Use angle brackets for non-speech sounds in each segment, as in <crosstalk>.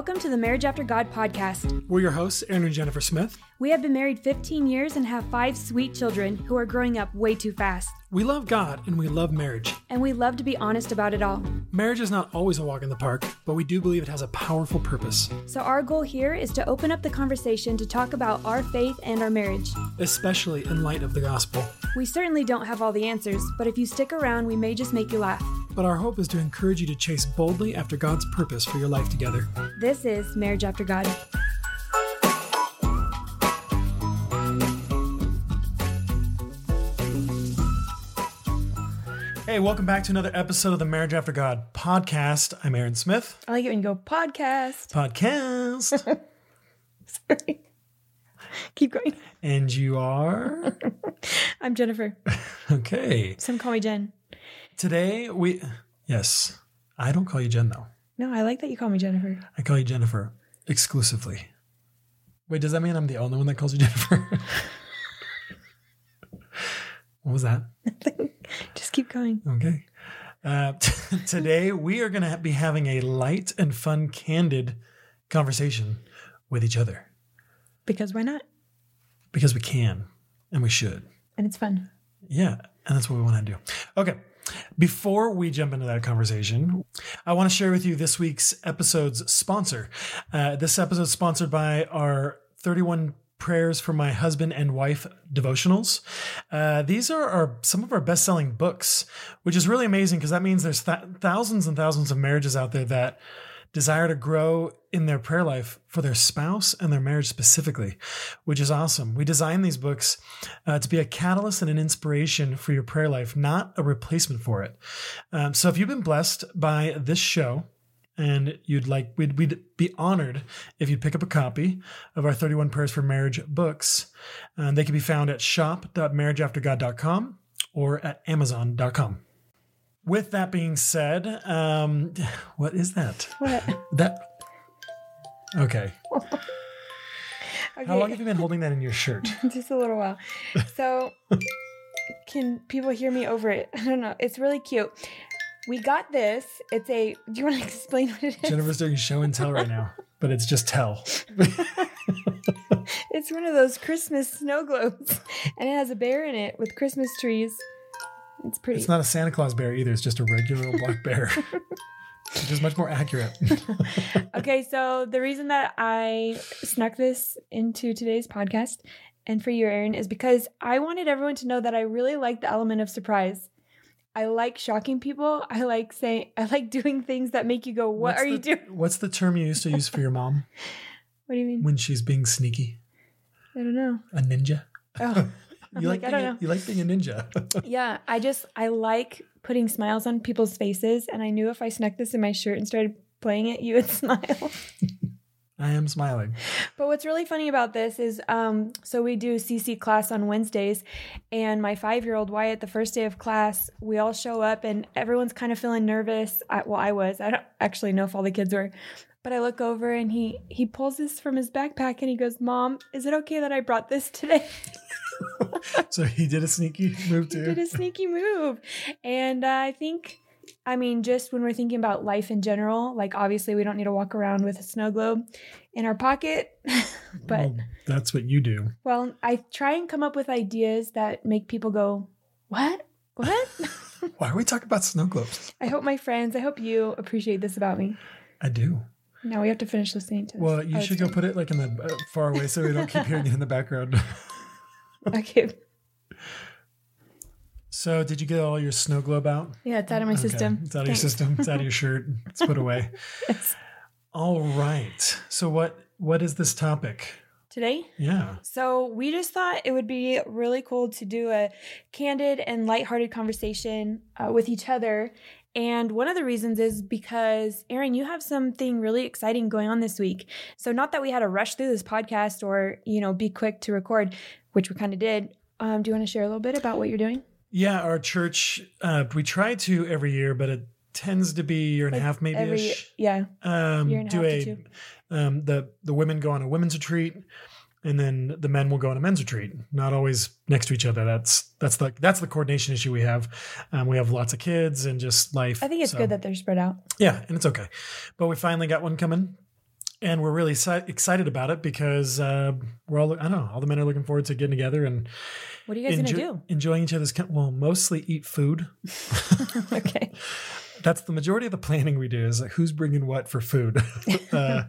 Welcome to the Marriage After God podcast. We're your hosts, Aaron and Jennifer Smith. We have been married 15 years and have five sweet children who are growing up way too fast. We love God and we love marriage. And we love to be honest about it all. Marriage is not always a walk in the park, but we do believe it has a powerful purpose, So, our goal here is to open up the conversation to talk about our faith and our marriage. especially in light of the gospel. We certainly don't have all the answers, but if you stick around, we may just make you laugh. But our hope is to encourage you to chase boldly after God's purpose for your life together. This is Marriage After God. Hey, welcome back to another episode of the Marriage After God podcast. I'm Aaron Smith. I like it when you go podcast. Podcast. <laughs> Sorry. Keep going. and you are? <laughs> I'm Jennifer. <laughs> Okay. Some call me Jen. Today we, yes, I don't call you Jen though. No, I like that you call me Jennifer. I call you Jennifer exclusively. Wait, does that mean I'm the only one that calls you Jennifer? What was that? <laughs> Just keep going. Okay. Uh, <laughs> t- today, we are going to be having a light and fun, candid conversation with each other Because why not? because we can and we should. And it's fun. Yeah. And that's what we want to do. Okay. Before we jump into that conversation, I want to share with you this week's episode's sponsor. Uh, this episode is sponsored by our 31 prayers for my husband and wife devotionals. Uh, these are our, some of our best selling books, which is really amazing because that means there's th- thousands and thousands of marriages out there that desire to grow in their prayer life for their spouse and their marriage specifically, which is awesome. We designed these books uh, to be a catalyst and an inspiration for your prayer life, not a replacement for it. Um, so if you've been blessed by this show, and you'd like we'd, we'd be honored if you'd pick up a copy of our 31 prayers for marriage books and they can be found at shop.marriageaftergod.com or at amazon.com with that being said um what is that What? that okay Okay. how long have you been holding that in your shirt <laughs> Just a little while. So, <laughs> can people hear me over it? I don't know. It's really cute. We got this. It's a. Do you want to <laughs> explain what it is? jennifer's doing show and tell right now but it's just tell <laughs> It's one of those Christmas snow globes, and it has a bear in it with Christmas trees. It's pretty. it's not a santa claus bear either it's just a regular old black bear <laughs> which is much more accurate okay, so the reason that I snuck this into today's podcast and for you, Aaron, is because I wanted everyone to know that I really like the element of surprise. I like shocking people. I like saying, I like <laughs> doing things that make you go, "What What's are you doing?" what's the term you used to use for your mom <laughs> What do you mean? when she's being sneaky I don't know. a ninja Oh, <laughs> you like, like, I being don't a, you like being a ninja yeah. I just I like putting smiles on people's faces, and I knew if I snuck this in my shirt and started playing it, you would smile. I am smiling But what's really funny about this is, um, so we do CC class on Wednesdays, and my five-year-old Wyatt, the first day of class, we all show up, and everyone's kind of feeling nervous. I, well, I was. I don't actually know if all the kids were, but I look over and he he pulls this from his backpack and he goes, "Mom, is it okay that I brought this today?" <laughs> so he did a sneaky move he too did a sneaky move, and uh, I think. I mean, just when we're thinking about life in general, like obviously we don't need to walk around with a snow globe in our pocket, <laughs> but Well, that's what you do Well, I try and come up with ideas that make people go, "What?" What? <laughs> Why are we talking about snow globes? I hope my friends, I hope you appreciate this about me. I do. Now we have to finish listening to this. Well, you Oh, should go put it like in the uh, far away so we don't keep hearing it in the background. <laughs> Okay. So, did you get all your snow globe out? Yeah, it's out of my Okay, system. It's out of your system. It's out of your shirt. It's put away. <laughs> Yes. All right. So, what what is this topic? Today, Yeah. So we just thought it would be really cool to do a candid and lighthearted conversation uh, with each other. And one of the reasons is because, Aaron, you have something really exciting going on this week. So not that we had to rush through this podcast or, you know, be quick to record, which we kind of did. Um, do you want to share a little bit about what you're doing? Yeah. Our church, uh, we try to every year, but it tends to be a year and a half, maybe Every yeah, Um, year and a do half a um, the the women go on a women's retreat, and then the men will go on a men's retreat. Not always next to each other. That's that's the that's the coordination issue we have. Um, we have lots of kids and just life. I think it's so- good that they're spread out. yeah, and it's okay. But we finally got one coming, and we're really excited about it because uh, we're all I don't know all the men are looking forward to getting together and What are you guys enjo- gonna do? enjoying each other's. Well, mostly eat food. <laughs> okay. <laughs> That's the majority of the planning we do is like who's bringing what for food. <laughs> uh,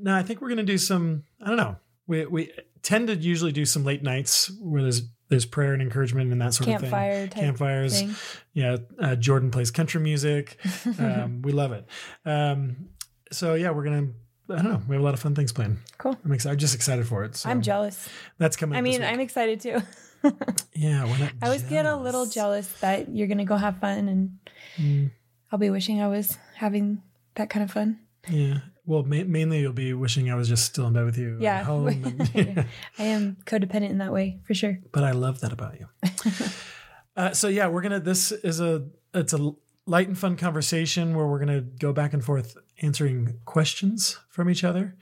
no, I think we're gonna do some. I don't know. We we tend to usually do some late nights where there's there's prayer and encouragement and that sort of thing. Campfire Campfires. thing. Yeah, uh, Jordan plays country music. Um, we love it. Um, so yeah, we're gonna. I don't know. We have a lot of fun things planned. Cool. I'm excited. I'm just excited for it. So I'm jealous. That's coming. I mean. I'm excited too. <laughs> yeah. We're not I always get a little jealous that you're gonna go have fun, and Mm, I'll be wishing I was having that kind of fun. yeah. Well, ma- mainly you'll be wishing I was just still in bed with you. at Yeah. home and- <laughs> I am codependent in that way for sure. but I love that about you. <laughs> uh, so yeah, we're gonna. This is a it's a light and fun conversation where we're gonna go back and forth answering questions from each other.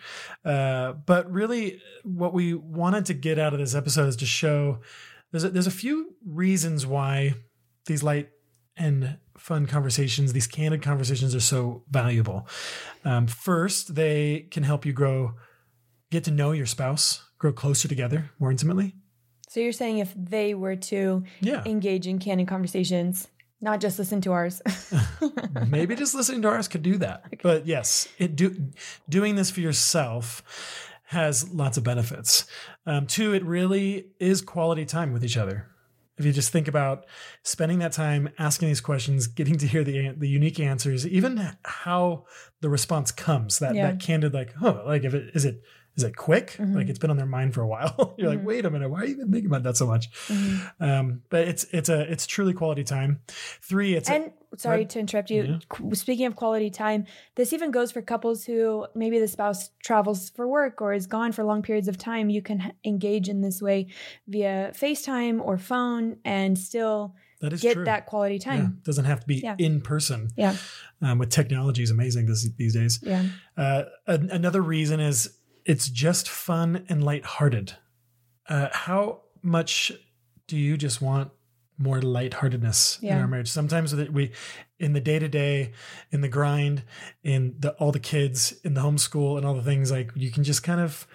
Uh, but really, what we wanted to get out of this episode is to show there's a, there's a few reasons why these light and fun conversations, these candid conversations, are so valuable. Um, first, they can help you grow, get to know your spouse, grow closer together more intimately. So you're saying if they were to Yeah. engage in candid conversations, not just listen to ours. <laughs> Maybe just listening to ours could do that. But yes, it do doing this for yourself has lots of benefits. Um, two, it really is quality time with each other. If you just think about spending that time asking these questions, getting to hear the the unique answers, even how the response comes, that Yeah. that candid, like, oh, like if it is it is it quick? Mhm. Like it's been on their mind for a while. <laughs> You're Mhm. like, wait a minute, why are you even thinking about that so much? Mhm. Um, but it's it's a it's truly quality time. Three, it's a, And sorry Right. to interrupt you. Yeah. Speaking of quality time, this even goes for couples who maybe the spouse travels for work or is gone for long periods of time. You can engage in this way via FaceTime or phone and still that is get true. that quality Yeah, time. doesn't have to be Yeah. in person. Yeah. Um, with technology is amazing this, these days. Yeah. Uh, an- another reason is it's just fun and lighthearted. Uh, how much do you just want more lightheartedness in our marriage? Sometimes we, in the day to day, in the grind, in the all the kids, in the homeschool, and all the things like you can just kind of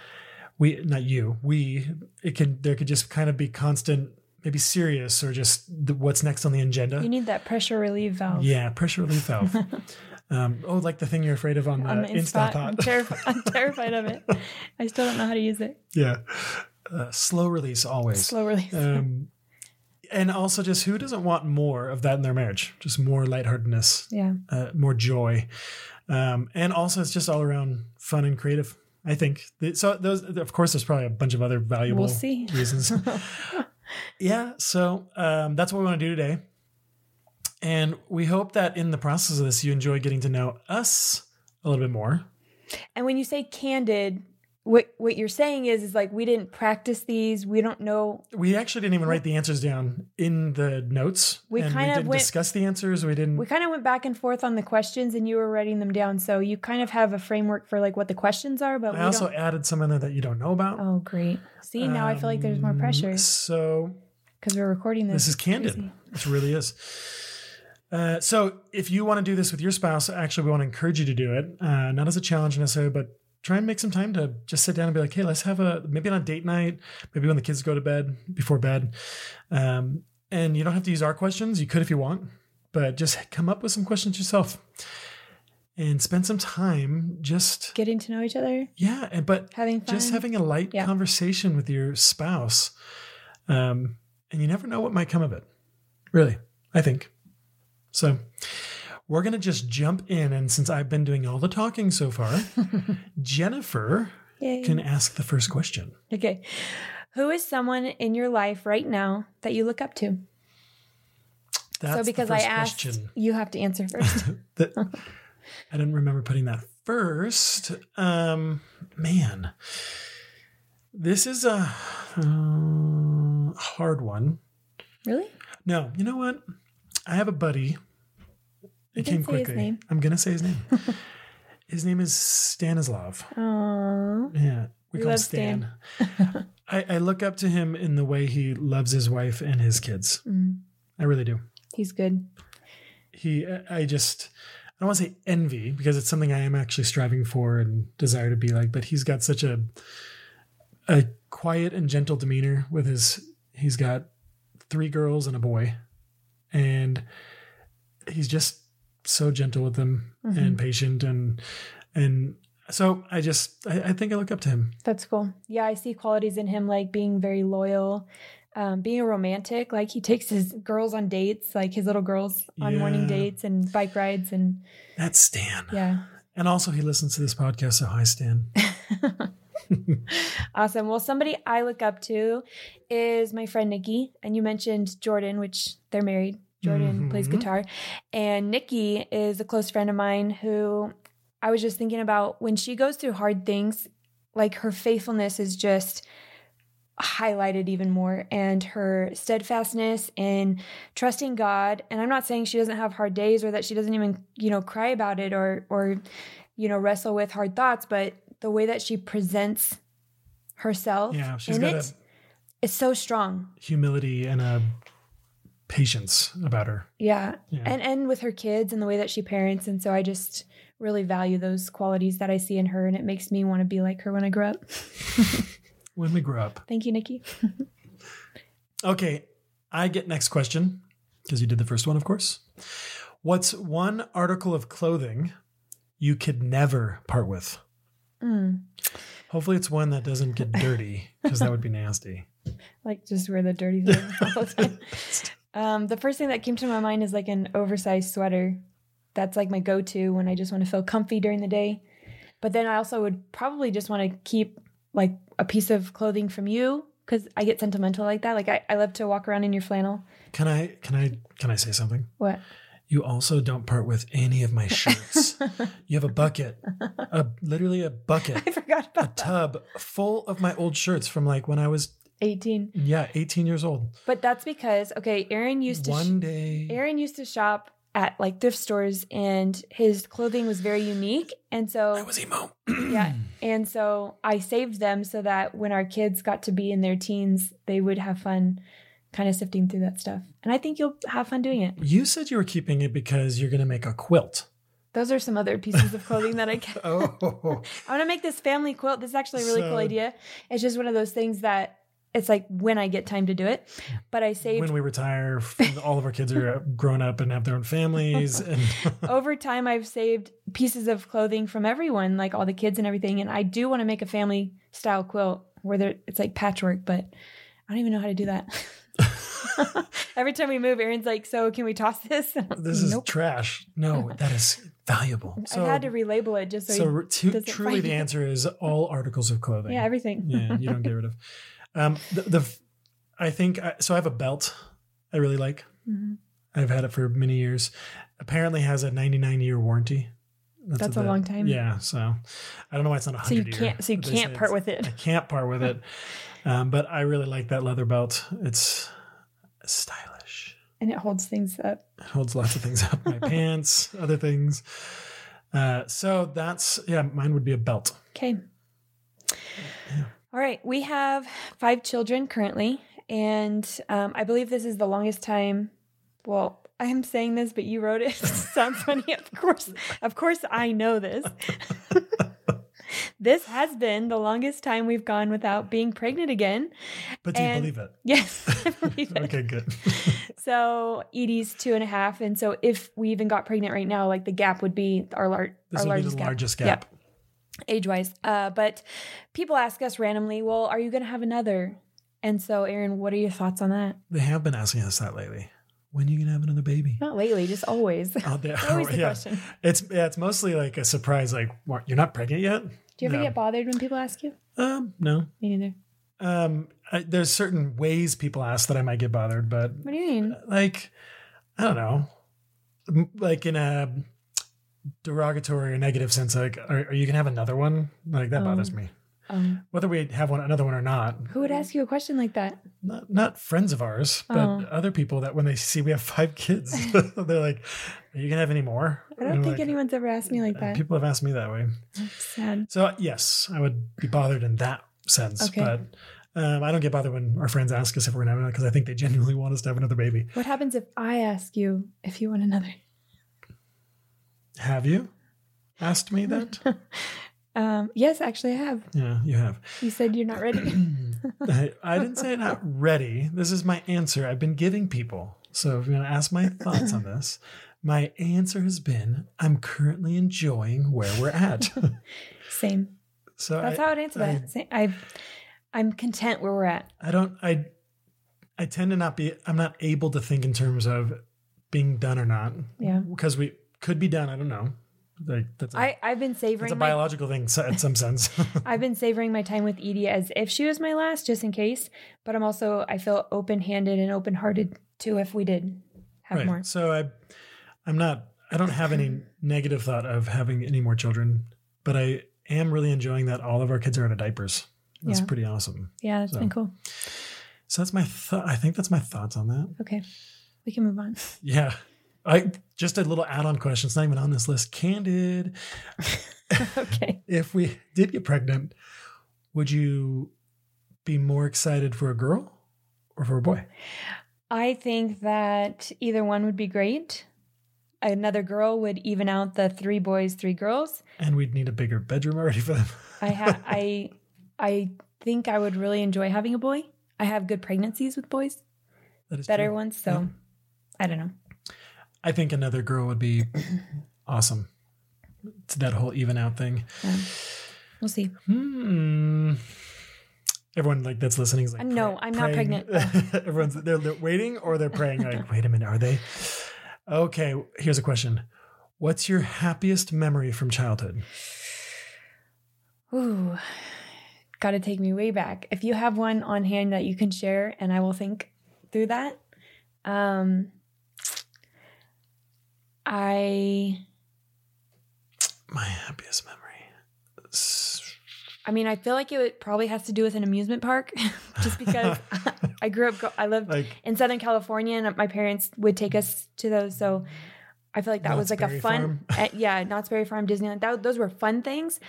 we not you we it can there could just kind of be constant maybe serious or just the, what's next on the agenda. You need that pressure relief valve. Yeah, pressure relief valve. <laughs> um, oh, like the thing you're afraid of on the On the Insta I'm, <laughs> I'm terrified of it. I still don't know how to use it. yeah, uh, slow release always. Slow release. Um, and also, just who doesn't want more of that in their marriage? Just more lightheartedness, yeah. uh, more joy, um, and also it's just all around fun and creative. I think so. Those, of course, there's probably a bunch of other valuable We'll see. reasons. <laughs> yeah. So um, that's what we want to do today. And we hope that in the process of this, you enjoy getting to know us a little bit more. And when you say candid, what what you're saying is is like we didn't practice these. We don't know. We actually didn't even write the answers down in the notes. We and kind we of didn't went- discuss the answers. We didn't. We kind of went back and forth on the questions, and you were writing them down. So you kind of have a framework for like what the questions are. But I we also added some in there that you don't know about. Oh, great! See, now I feel like there's more Um, pressure So because we're recording this. this is candid. Crazy. It really is. Uh, so if you want to do this with your spouse, actually, we want to encourage you to do it. Uh, not as a challenge necessarily, but try and make some time to just sit down and be like, hey, let's have a maybe on a date night, maybe when the kids go to bed before bed. Um, And you don't have to use our questions. You could if you want, but just come up with some questions yourself and spend some time just Getting to know each other, yeah, and but having fun. just having a light Yeah. conversation with your spouse. Um, and you never know what might come of it. Really, I think. So we're going to just jump in. And since I've been doing all the talking so far, <laughs> Jennifer Yay. can ask the first question. Okay. Who is someone in your life right now that you look up to? That's so because the I asked, question. you have to answer first. <laughs> that I didn't remember putting that first. Um, man, this is a uh, hard one. really? No, you know what? I have a buddy. It came quickly. I'm gonna say his name. <laughs> his name is Stanislav. Aww. Yeah, we, We call him Stan. Stan. <laughs> I, I look up to him in the way he loves his wife and his kids. Mm, I really do. he's good. he i just i don't want to say envy because it's something i am actually striving for and desire to be like but he's got such a a quiet and gentle demeanor with his he's got three girls and a boy and he's just so gentle with them and patient and and so i just I, I think i look up to him That's cool. Yeah, I see qualities in him like being very loyal, um, being a romantic. Like he takes his girls on dates, like his little girls on morning dates and bike rides, and that's stan yeah, and also he listens to this podcast so hi stan <laughs> awesome. Well, somebody I look up to is my friend Nikki, and you mentioned Jordan, which they're married. Jordan plays Mhm. guitar, and Nikki is a close friend of mine who I was just thinking about when she goes through hard things, like her faithfulness is just highlighted even more and her steadfastness in trusting God. And I'm not saying she doesn't have hard days or that she doesn't even you know cry about it or or you know wrestle with hard thoughts but the way that she presents herself yeah she's in got it a is so strong. humility and a patience about her yeah. Yeah. and and with her kids and the way that she parents and so I just really value those qualities that I see in her and it makes me want to be like her when I grow up <laughs> when we grow up thank you Nikki <laughs> Okay, I get next question because you did the first one, of course. What's one article of clothing you could never part with? Mm. Hopefully, it's one that doesn't get <laughs> dirty because that would be nasty. like just wear the dirty thing all the time. Um, the first thing that came to my mind is like an oversized sweater. That's like my go-to when I just want to feel comfy during the day. But then I also would probably just want to keep like a piece of clothing from you because I get sentimental like that. Like I, I love to walk around in your flannel. Can I? Can I? Can I say something? What? You also don't part with any of my shirts. <laughs> you have a bucket, a literally a bucket, <laughs> I forgot a about that. tub full of my old shirts from like when I was 18. yeah 18 years old. But that's because okay, Aaron used to One day, Aaron used to shop at like thrift stores and his clothing was very unique. And so I was emo. <clears throat> Yeah. And so I saved them so that when our kids got to be in their teens, they would have fun kind of sifting through that stuff. And I think you'll have fun doing it. You said you were keeping it because you're going to make a quilt. Those are some other pieces of clothing that I get. <laughs> Oh, I want to make this family quilt. This is actually a really cool idea. It's just one of those things that it's like when I get time to do it. But I saved when we retire, <laughs> all of our kids are grown up and have their own families. <laughs> And <laughs> over time I've saved pieces of clothing from everyone, like all the kids and everything. And I do want to make a family style quilt where it's like patchwork, but I don't even know how to do that. Every time we move, Aaron's like, "So can we toss this?" this is Nope. trash. No, that is valuable. So, I had to relabel it just so, so to, truly, the it. answer is all articles of clothing. yeah, everything. yeah, you don't get rid of. Um, the, the I think I, so. I have a belt I really like. Mhm. I've had it for many years. Apparently, has a 99 year warranty. That's what a long time. Yeah, so I don't know why it's not a hundred. So you can't. So you can't part with it. I can't part with it. <laughs> Um, but I really like that leather belt. It's stylish. And it holds things up. It holds lots of things up. My <laughs> pants, other things. Uh, so that's yeah. Mine would be a belt. Okay. All right. We have five children currently. And um, I believe this is the longest time. Well, I am saying this, but you wrote it. <laughs> Sounds funny. Of course. Of course, I know this. <laughs> this has been the longest time we've gone without being pregnant again. But do you believe it? <laughs> Yes, I believe it. okay, good. So Edie's two and a half, and so if we even got pregnant right now, like the gap would be our, lar- This our would be the gap. largest gap. Age wise. Uh, but people ask us randomly, well, are you going to have another? And so, Aaron, what are your thoughts on that? They have been asking us that lately. When are you gonna have another baby? Not lately, just always. <laughs> Oh, they- always the yeah. question. It's yeah, it's mostly like a surprise. Like, what, you're not pregnant yet? Do you ever No. get bothered when people ask you? Um, no. Me neither. Um, I, there's certain ways people ask that I might get bothered, but What do you mean? like, I don't know, like in a derogatory or negative sense. Like, are, are you gonna have another one? Like that bothers Oh. me. Um, Whether we have one, another one or not, who would ask you a question like that? not not friends of ours, but Oh. other people that when they see we have five kids, <laughs> <laughs> they're like, "Are you gonna have any more?" I don't think like, anyone's ever asked me like that. People have asked me that way. That's sad. So yes, I would be bothered in that sense, Okay. but um, I don't get bothered when our friends ask us if we're gonna have another because I think they genuinely want us to have another baby. What happens if I ask you if you want another? Have you asked me that? <laughs> Um, yes, actually, I have. yeah, you have. You said you're not ready. <clears throat> I, I didn't say not ready. This is my answer. I've been giving people. So if you're gonna ask my thoughts on this, <laughs> my answer has been I'm currently enjoying where we're at. <laughs> Same. so That's I, how I'd answer I- that. Same. I've, I'm content where we're at. I don't I I tend to not be I'm not able to think in terms of being done or not. Yeah. Because we could be done, I don't know. Like that's a, I, I've been savoring a my biological thing so- in some sense. <laughs> I've been savoring my time with Edie as if she was my last, just in case. But I'm also I feel open handed and open hearted too if we did have right. more. So I I'm not I don't have any <laughs> negative thought of having any more children, but I am really enjoying that all of our kids are out of diapers. That's Yeah. pretty awesome. Yeah, that's So- been cool. So that's my th- I think that's my thoughts on that. Okay, we can move on. <laughs> Yeah. I just a little add-on question. It's not even on this list. Candid. <laughs> okay. if we did get pregnant, would you be more excited for a girl or for a boy? I think that either one would be great. Another girl would even out the three boys, three girls. And we'd need a bigger bedroom already for them. I ha- <laughs> I I think I would really enjoy having a boy. I have good pregnancies with boys, That is better true. ones. So Yeah. I don't know. I think another girl would be <clears throat> awesome. To that whole even out thing. Um, we'll see. Hmm. Everyone like that's listening is like Uh, no, I'm not praying. <laughs> Everyone's they're, they're waiting or they're praying. Like, <laughs> wait a minute, are they? Okay, here's a question. What's your happiest memory from childhood? Ooh, got to take me way back. If you have one on hand that you can share, and I will think through that. Um, I, My happiest memory. I mean, I feel like it probably has to do with an amusement park, <laughs> just because <laughs> I grew up. I lived Like in Southern California, and my parents would take us to those. So I feel like that was Knott's like a fun, uh, <laughs> yeah, Knott's Berry Farm, Disneyland. That, those were fun things.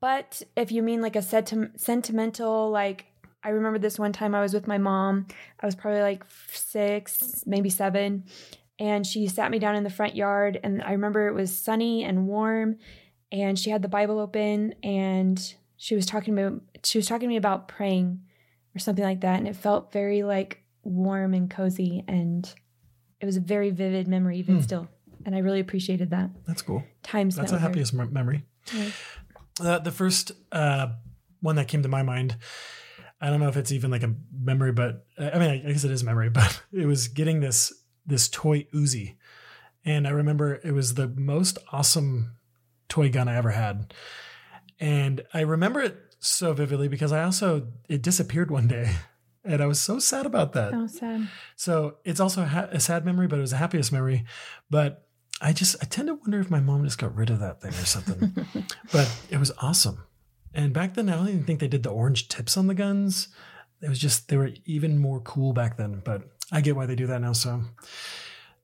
But if you mean like a senti- sentimental, like I remember this one time I was with my mom. I was probably like six, maybe seven, and she sat me down in the front yard. And I remember it was sunny and warm, and she had the Bible open, and she was talking to me. She was talking to me about praying or something like that, and it felt very like warm and cozy, and it was a very vivid memory even Hmm. still. And I really appreciated that that's cool. time spent. That's her. happiest mem- memory. Yeah. Uh, the first uh, one that came to my mind, I don't know if it's even like a memory, but uh, I mean, I guess it is a memory, <laughs> but it was getting this this toy Uzi, and I remember it was the most awesome toy gun I ever had, and I remember it so vividly because I also it disappeared one day, <laughs> and I was so sad about that. Oh, sad. So it's also a, ha- a sad memory, but it was the happiest memory. But I just I tend to wonder if my mom just got rid of that thing or something. <laughs> but it was awesome. And back then, I don't even think they did the orange tips on the guns. It was just they were even more cool back then. But I get why they do that now. So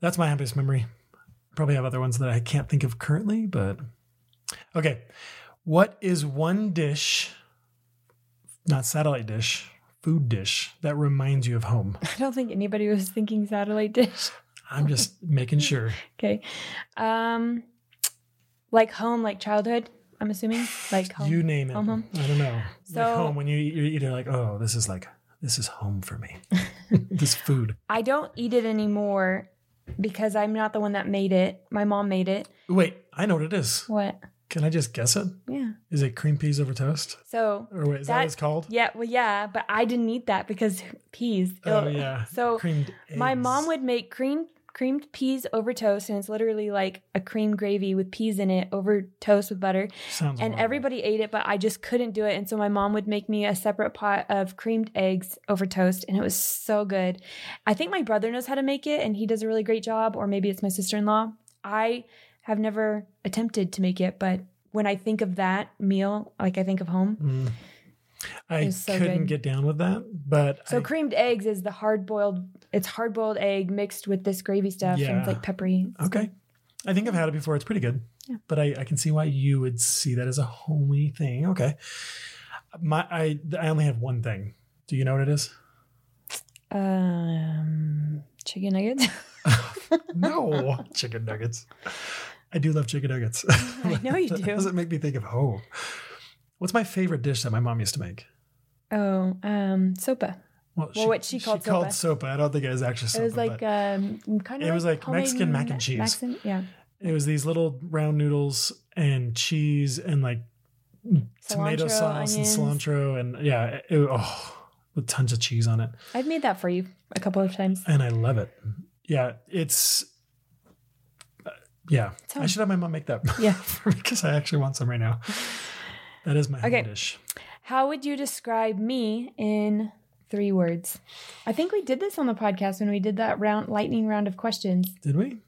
that's my happiest memory. Probably have other ones that I can't think of currently, but okay. What is one dish, not satellite dish, food dish that reminds you of home? <laughs> I don't think anybody was thinking satellite dish. I'm just making sure. <laughs> Okay. Um like home, like childhood. I'm assuming like home. You name it. Home, home. I don't know. So- like home when you eat, you're eating like, oh, this is like this is home for me. <laughs> <laughs> this food. I don't eat it anymore because I'm not the one that made it. My mom made it. Wait, I know what it is. What? Can I just guess it? Yeah. Is it cream peas over toast? So Or wait, is that, That- what it's called? yeah, well, yeah, but I didn't eat that because <laughs> peas. Oh Ugh. yeah. So creamed my eggs. mom would make cream creamed peas over toast, and it's literally like a cream gravy with peas in it over toast with butter. Sounds And everybody ate it, but I just couldn't do it. And so my mom would make me a separate pot of creamed eggs over toast, and it was so good. I think my brother knows how to make it, and he does a really great job, or maybe it's my sister in law. I have never attempted to make it, but when I think of that meal, like I think of home. Mm. I so couldn't good. get down with that, but So I, creamed eggs is the hard boiled. It's hard boiled egg mixed with this gravy stuff, and Yeah. it's like peppery. It's okay. I think I've had it before. It's pretty good. Yeah. But I, I can see why you would see that as a homey thing. Okay. My I I only have one thing. Do you know what it is? Um, chicken nuggets. <laughs> <laughs> No, chicken nuggets. I do love chicken nuggets. I know you <laughs> do. doesn't make me think of home. What's my favorite dish that my mom used to make? oh, um, sopa. Well, Well, what she called she called sopa. I don't think it was actually sopa. it was like um, kind of. It was like homemade Mexican mac and cheese. Mexican, yeah, it was these little round noodles and cheese and like tomato sauce onions. and cilantro and yeah, it, oh, with tons of cheese on it. I've made that for you a couple of times. And I love it. Yeah, it's uh, yeah. I should have my mom make that Yeah. <laughs> for me because I actually want some right now. That is my Okay. dish. How would you describe me in three words? I think we did this on the podcast when we did that round lightning round of questions, Did we?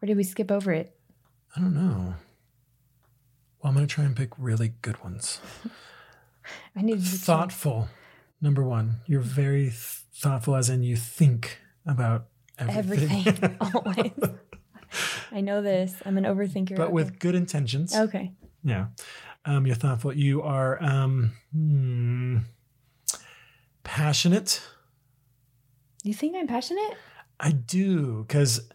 or did we skip over it? I don't know. Well, I'm going to try and pick really good ones. <laughs> I needed to Thoughtful, number one. You're very th- thoughtful, as in you think about everything. everything <laughs> always. I know this. I'm an overthinker. but with good intentions. okay. Yeah. Um, you're thoughtful. You are um, hmm, passionate. You think I'm passionate? I do because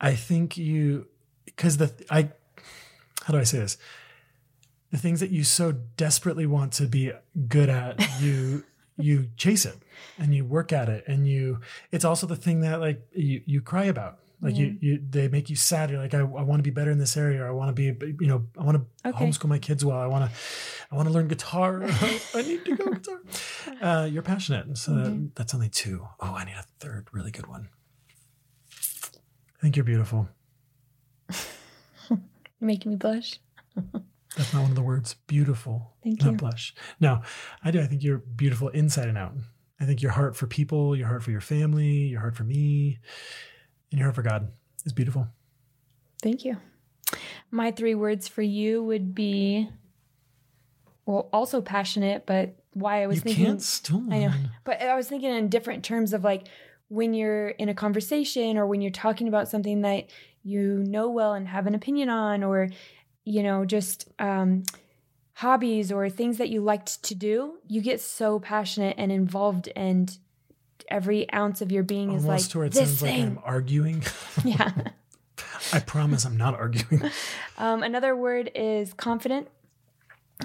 I think you because the I how do I say this? The things that you so desperately want to be good at, <laughs> you you chase it and you work at it and you it's also the thing that like you you cry about. Like you, you, they make you sad. You're like, I, I want to be better in this area. Or I want to be, you know, I want to Okay. homeschool my kids well. I want to, I want to learn guitar. <laughs> I need to go <laughs> guitar. Uh, you're passionate. So that, that's only two. Oh, I need a third really good one. I think you're beautiful. <laughs> You're making me blush. That's not one of the words. Beautiful. Thank not you. blush. No, I do. I think you're beautiful inside and out. I think your heart for people, your heart for your family, your heart for me, and your heart for God is beautiful. Thank you. My three words for you would be, well, also passionate, but why I was you thinking. can't still. I know. But I was thinking in different terms of like when you're in a conversation or when you're talking about something that you know well and have an opinion on, or, you know, just um, hobbies or things that you liked to do, you get so passionate and involved, and every ounce of your being is Almost like to where it this sounds like. I'm arguing. <laughs> yeah. <laughs> I promise I'm not arguing. <laughs> Um, another word is confident.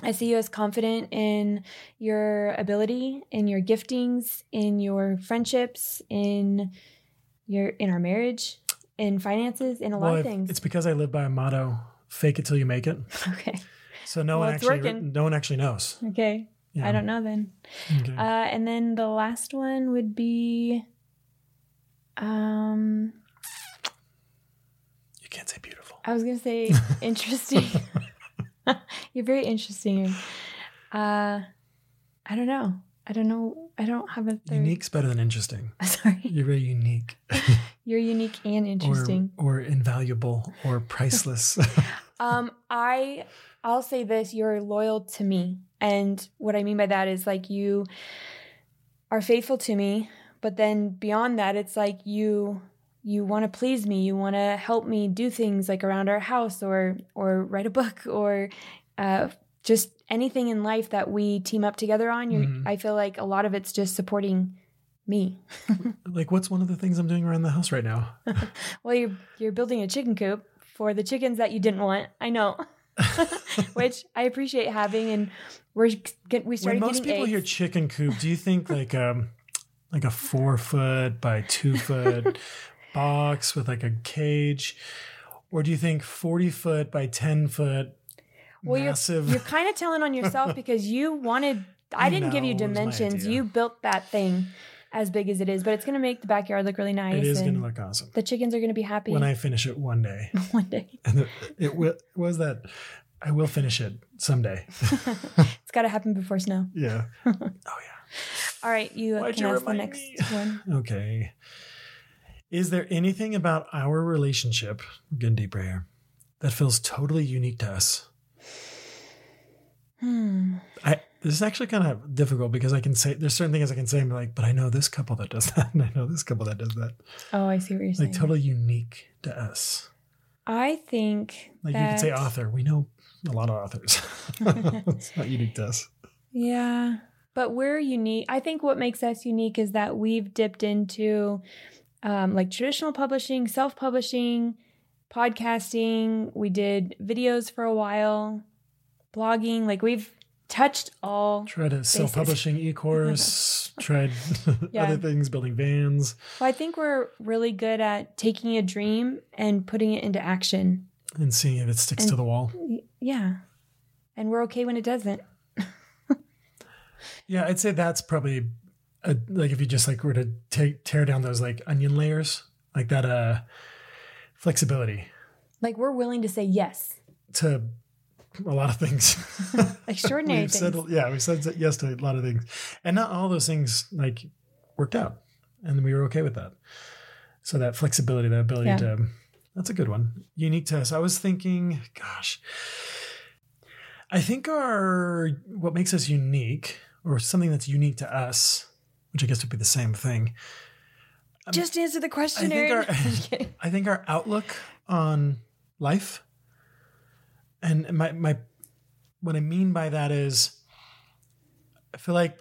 I see you as confident in your ability, in your giftings, in your friendships, in your in our marriage, in finances, in a lot of I've- things. it's because I live by a motto: "Fake it till you make it." Okay. So no Well, one actually, working. no one actually knows. Okay. Yeah. I don't know then. Okay. Uh, and then the last one would be um you can't say beautiful. I was gonna say <laughs> interesting. <laughs> You're very interesting. Uh I don't know. I don't know. I don't have a third. Unique's better than interesting. <laughs> Sorry. You're very unique, You're unique and or interesting. or invaluable, or priceless. um, I I'll say this, you're loyal to me. And what I mean by that is like you are faithful to me, but then beyond that, it's like you you want to please me, you want to help me do things like around our house or or write a book or uh just anything in life that we team up together on. You Mhm. I feel like a lot of it's just supporting me. <laughs> like, what's one of the things I'm doing around the house right now? <laughs> Well, you're you're building a chicken coop for the chickens that you didn't want. I know. <laughs> which I appreciate having. And we're get, we when started most getting people eggs. hear chicken coop, do you think like um like a four foot by two foot <laughs> box with like a cage, or do you think forty foot by ten foot well, massive? you're, you're kind of telling on yourself <laughs> because you wanted. I didn't give you No, was my dimensions. You built that thing as big as it is, but it's going to make the backyard look really nice. it is going to look awesome the chickens are going to be happy when I finish it one day. <laughs> one day. And it, it was that I will finish it someday. <laughs> It's got to happen before snow. Yeah. <laughs> oh yeah. All right, you Why'd can you ask the next me? <laughs> one. Okay. Is there anything about our relationship, we're getting deeper here, that feels totally unique to us? Hmm. I this is actually kind of difficult because I can say there's certain things I can say and be like, but I know this couple that does that, and I know this couple that does that. Oh, I see what you're saying. Like totally unique to us. I think Like that, you could say author. We know a lot of authors. <laughs> it's not unique to us. Yeah, but we're unique. I think what makes us unique is that we've dipped into um, like traditional publishing, self publishing, podcasting. We did videos for a while, blogging. Like we've touched all. Tried a self-publishing e-course, <laughs> tried <laughs> Yeah. other things, building vans, Well, I think we're really good at taking a dream and putting it into action. and seeing if it sticks And- to the wall. Yeah. And we're okay when it doesn't. <laughs> Yeah, I'd say that's probably a, like if you just like were to take tear down those like onion layers, like that uh flexibility Like we're willing to say yes. to a lot of things. <laughs> Extraordinary We've things. said yeah, we said yes to a lot of things, and not all those things like worked out, and we were okay with that. So that flexibility, that ability Yeah. to that's a good one. Unique to us. I was thinking, gosh, I think our what makes us unique, or something that's unique to us, which I guess would be the same thing. Just answer the question, I think our-. <laughs> <laughs> I think our outlook on life and my my what I mean by that is I feel like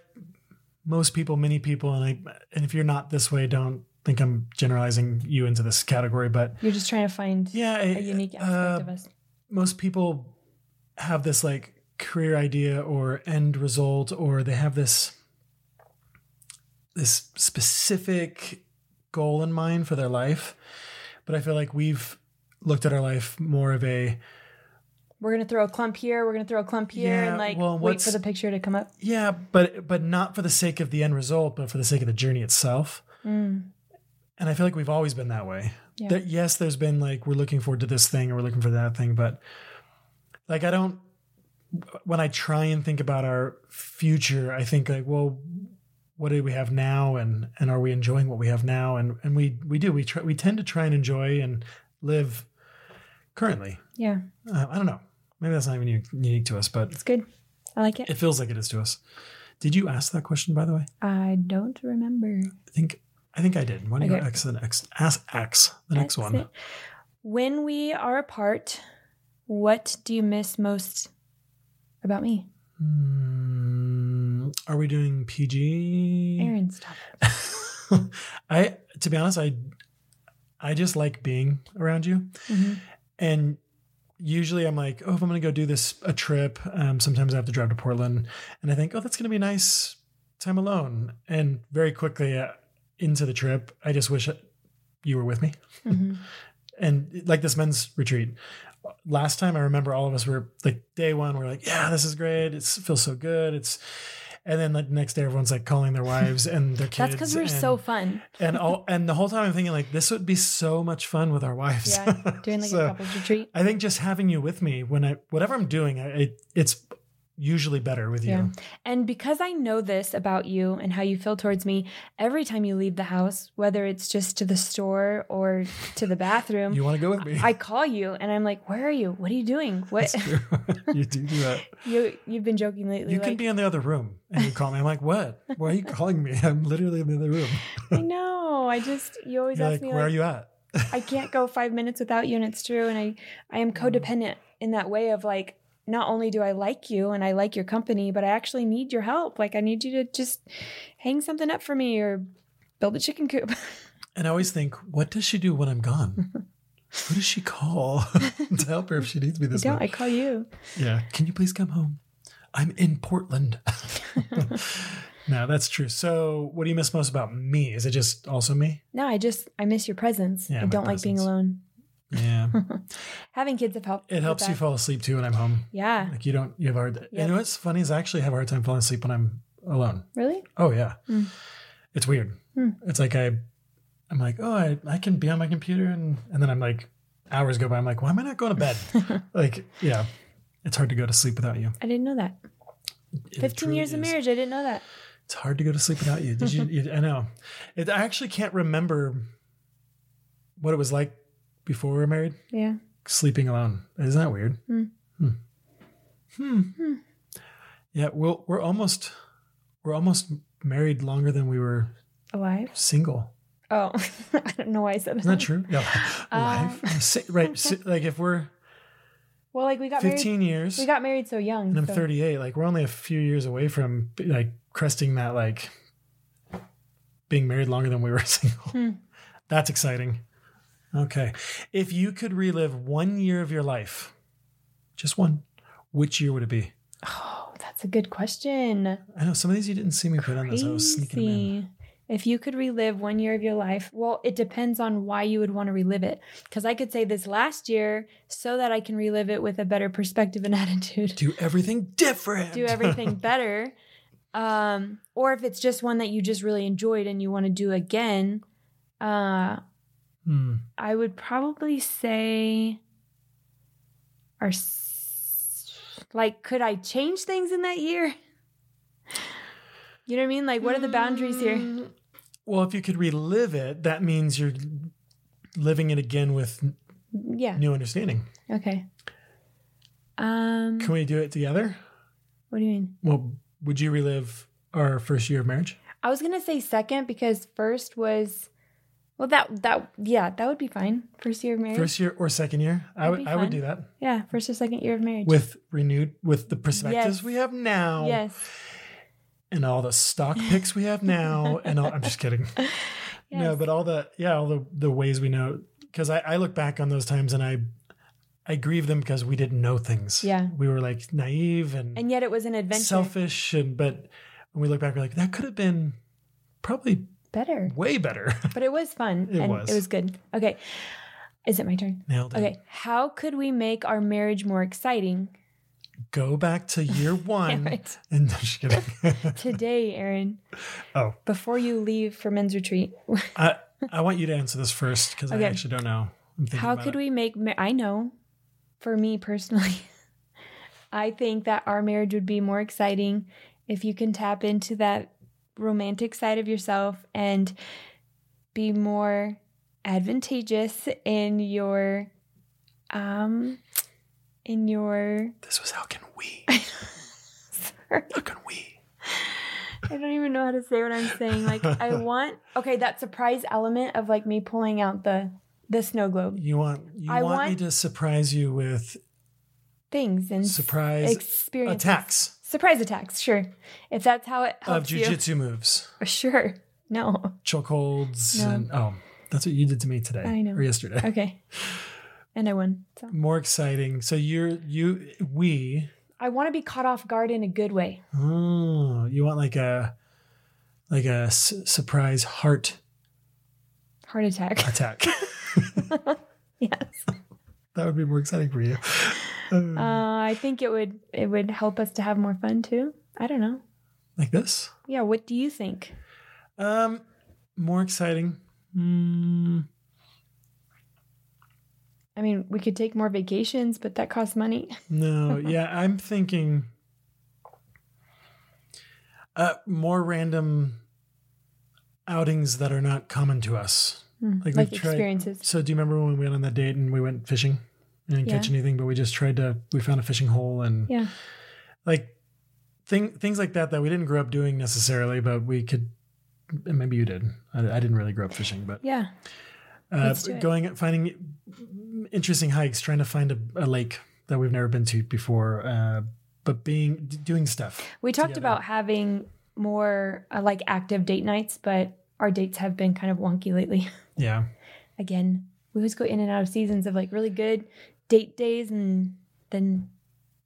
most people, many people, and I and if you're not this way, don't think I'm generalizing you into this category, but You're just trying to find yeah, a I- unique aspect uh, of us. most people have this like career idea or end result or they have this this specific goal in mind for their life but i feel like we've looked at our life more of a We're gonna throw a clump here. We're gonna throw a clump here, Yeah, and like well, wait for the picture to come up. yeah but but not for the sake of the end result but for the sake of the journey itself Mm, and i feel like we've always been that way Yeah. That- yes there's been like we're looking forward to this thing or we're looking for that thing but like i don't when i try and think about our future i think like well what do we have now and and are we enjoying what we have now and and we we do we try we tend to try and enjoy and live currently yeah, uh, i don't know maybe that's not even unique to us but it's good. I like it. it feels like it is to us did you ask that question by the way I don't remember. i think i think i did why don't you Okay. ask the next ask x the next one Exit. When we are apart, what do you miss most about me, Hmm, are we doing PG? Aaron? Stop. <laughs> I, to be honest, I, I just like being around you, Mhm. and usually I'm like, oh, if I'm going to go do this a trip, um, sometimes I have to drive to Portland, and I think, oh, that's going to be a nice time alone, and very quickly uh, into the trip, I just wish you were with me, Mhm. <laughs> and like this men's retreat. Last time I remember all of us were like day one, we're like, yeah, this is great. It feels so good. It's, and then like next day, everyone's like calling their wives and their kids. That's because we're and, so fun. and all and the whole time I'm thinking like this would be so much fun with our wives. Yeah, doing like <laughs> So, a couples retreat. I think just having you with me when I whatever I'm doing, I, it, it's usually better with you. Yeah. And because I know this about you and how you feel towards me, every time you leave the house, whether it's just to the store or to the bathroom, You want to go with me? I call you and I'm like, "Where are you? What are you doing? <laughs> What?" <laughs> You do do that. you you've been joking lately. You like, can be in the other room and you call me. I'm like, what? Why are you calling me? I'm literally in the other room. I know. I just you always You're ask like, me where like, are you at? I can't go five minutes without you, and it's true. And I I am <laughs> codependent in that way of like. Not only do I like you and I like your company, but I actually need your help. Like I need you to just hang something up for me or build a chicken coop. <laughs> And I always think, what does she do when I'm gone? Who does she call <laughs> to help her if she needs me this don't. I call you. Yeah. Can you please come home? I'm in Portland. <laughs> no, that's true. So, what do you miss most about me? Is it just also me? No, I just I miss your presence. Yeah, I don't like being alone. Yeah. <laughs> Having kids have helped. It helps you fall asleep too when I'm home. Yeah. Like you don't, you have a hard. Yep. You know what's funny is I actually have a hard time falling asleep when I'm alone. Really? Oh yeah, Hmm. it's weird. Hmm. It's like I, I'm like, oh, I, I can be on my computer, and and then I'm like, hours go by. I'm like, why am I not going to bed? <laughs> like, yeah, it's hard to go to sleep without you. I didn't know that. It 15 truly years of marriage. I didn't know that. It's hard to go to sleep without you. Did you? <laughs> you I know. It, I actually can't remember what it was like before we were married, Yeah. sleeping alone. Isn't that weird? Hmm. Hmm. Hmm. Yeah, we'll, we're almost we're almost married longer than we were Alive? single. Oh, <laughs> I don't know why I said Isn't that true? Yeah, Uh, <laughs> alive. Si- right. <laughs> Like if we're Well, like we got 15 married. years We got married so young. and I'm so- 38, like we're only a few years away from like cresting that like being married longer than we were single. Hmm. That's exciting. Okay. If you could relive one year of your life, just one, which year would it be? Oh, that's a good question. I know some of these you didn't see me put on this. I was sneaking them in. If you could relive one year of your life, well, it depends on why you would want to relive it. Because I could say this last year so that I can relive it with a better perspective and <laughs> attitude. Do everything different. do everything <laughs> better. Um, or if it's just one that you just really enjoyed and you want to do again, uh, Hmm. I would probably say, our like, could I change things in that year? You know what I mean? Like, what are the boundaries here? Mm, Well, if you could relive it, that means you're living it again with Yeah. new understanding. Okay. Um, Can we do it together? what do you mean? Well, would you relive our first year of marriage? I was gonna say second because first was, well, that that yeah, that would be fine. First year of marriage. First year or second year? I That'd would I would do that. yeah, first or second year of marriage. With renewed with the perspectives Yes. we have now yes. and all the stock picks we have now <laughs> and all, I'm just kidding. No, but all the yeah, all the the ways we know because I, I look back on those times and I I grieve them because we didn't know things. Yeah. We were like naive and, and yet it was an adventure. selfish and but when we look back we're like that could have been probably Better, way better. <laughs> but it was fun. It and was. It was good. Okay. Is it my turn? Nailed it. Okay. How could we make our marriage more exciting Go back to year <laughs> one. right. And <laughs> no, just kidding. today, Aaron? oh, Before you leave for men's retreat, I I want you to answer this first because Okay. I actually don't know. I'm thinking how could it. we make? Ma- I know, for me personally, I think that our marriage would be more exciting if you can tap into that romantic side of yourself and be more advantageous in your um in your This was how can we? <laughs> sorry, How can we? I don't even know how to say what I'm saying. Like I <laughs> want okay, that surprise element of like me pulling out the the snow globe You want you I want, me to surprise you with things and surprise experiences. attacks Surprise attacks, sure. If that's how it of helps you. jujitsu moves, uh, Sure. No. chokeholds, No. and oh, that's what you did to me today I know. or yesterday. <laughs> Okay. And I won. So More exciting. So you're you we. I want to be caught off guard in a good way. Oh, you want like a like a s- surprise heart Heart attack. attack. <laughs> <laughs> yes. That would be more exciting for you. Uh, <laughs> Uh, I think it would it would help us to have more fun too. I don't know. like this. Yeah, what do you think? Um, more exciting. Mm, I mean, we could take more vacations, but that costs money. <laughs> no, yeah, I'm thinking. Uh, more random outings that are not common to us. Hmm, Like Like, we've tried- experiences. So, do you remember when we went on that date and we went fishing? We didn't catch anything, but we just tried to. We found a fishing hole and Yeah. like thing things like that that we didn't grow up doing necessarily, but we could. and Maybe you did. I, I didn't really grow up fishing, but Yeah. uh, Let's do it. going finding interesting hikes, trying to find a, a lake that we've never been to before, uh, but being doing stuff. We talked together. about having more uh, like active date nights, but our dates have been kind of wonky lately. <laughs> Yeah, Again. we always go in and out of seasons of like really good date days and then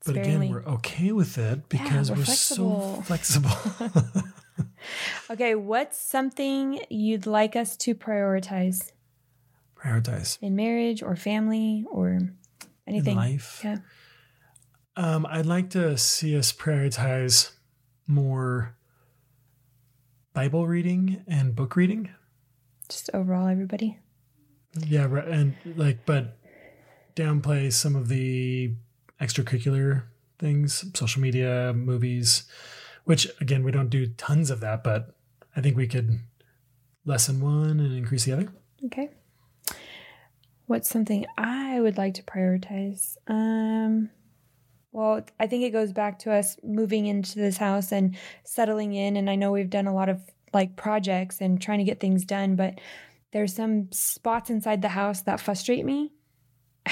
But again, we're okay with it because we're we're, so flexible. <laughs> <laughs> okay, what's something you'd like us to prioritize Prioritize in marriage or family or anything? in life. Yeah. Um, I'd like to see us prioritize more Bible reading and book reading. Just overall, everybody. Yeah, right, and like, but downplay some of the extracurricular things, social media, movies, which again we don't do tons of that, but I think we could lessen one and increase the other. Okay. What's something I would like to prioritize? Um well, I think it goes back to us moving into this house and settling in and I know we've done a lot of like projects and trying to get things done, but there's some spots inside the house that frustrate me.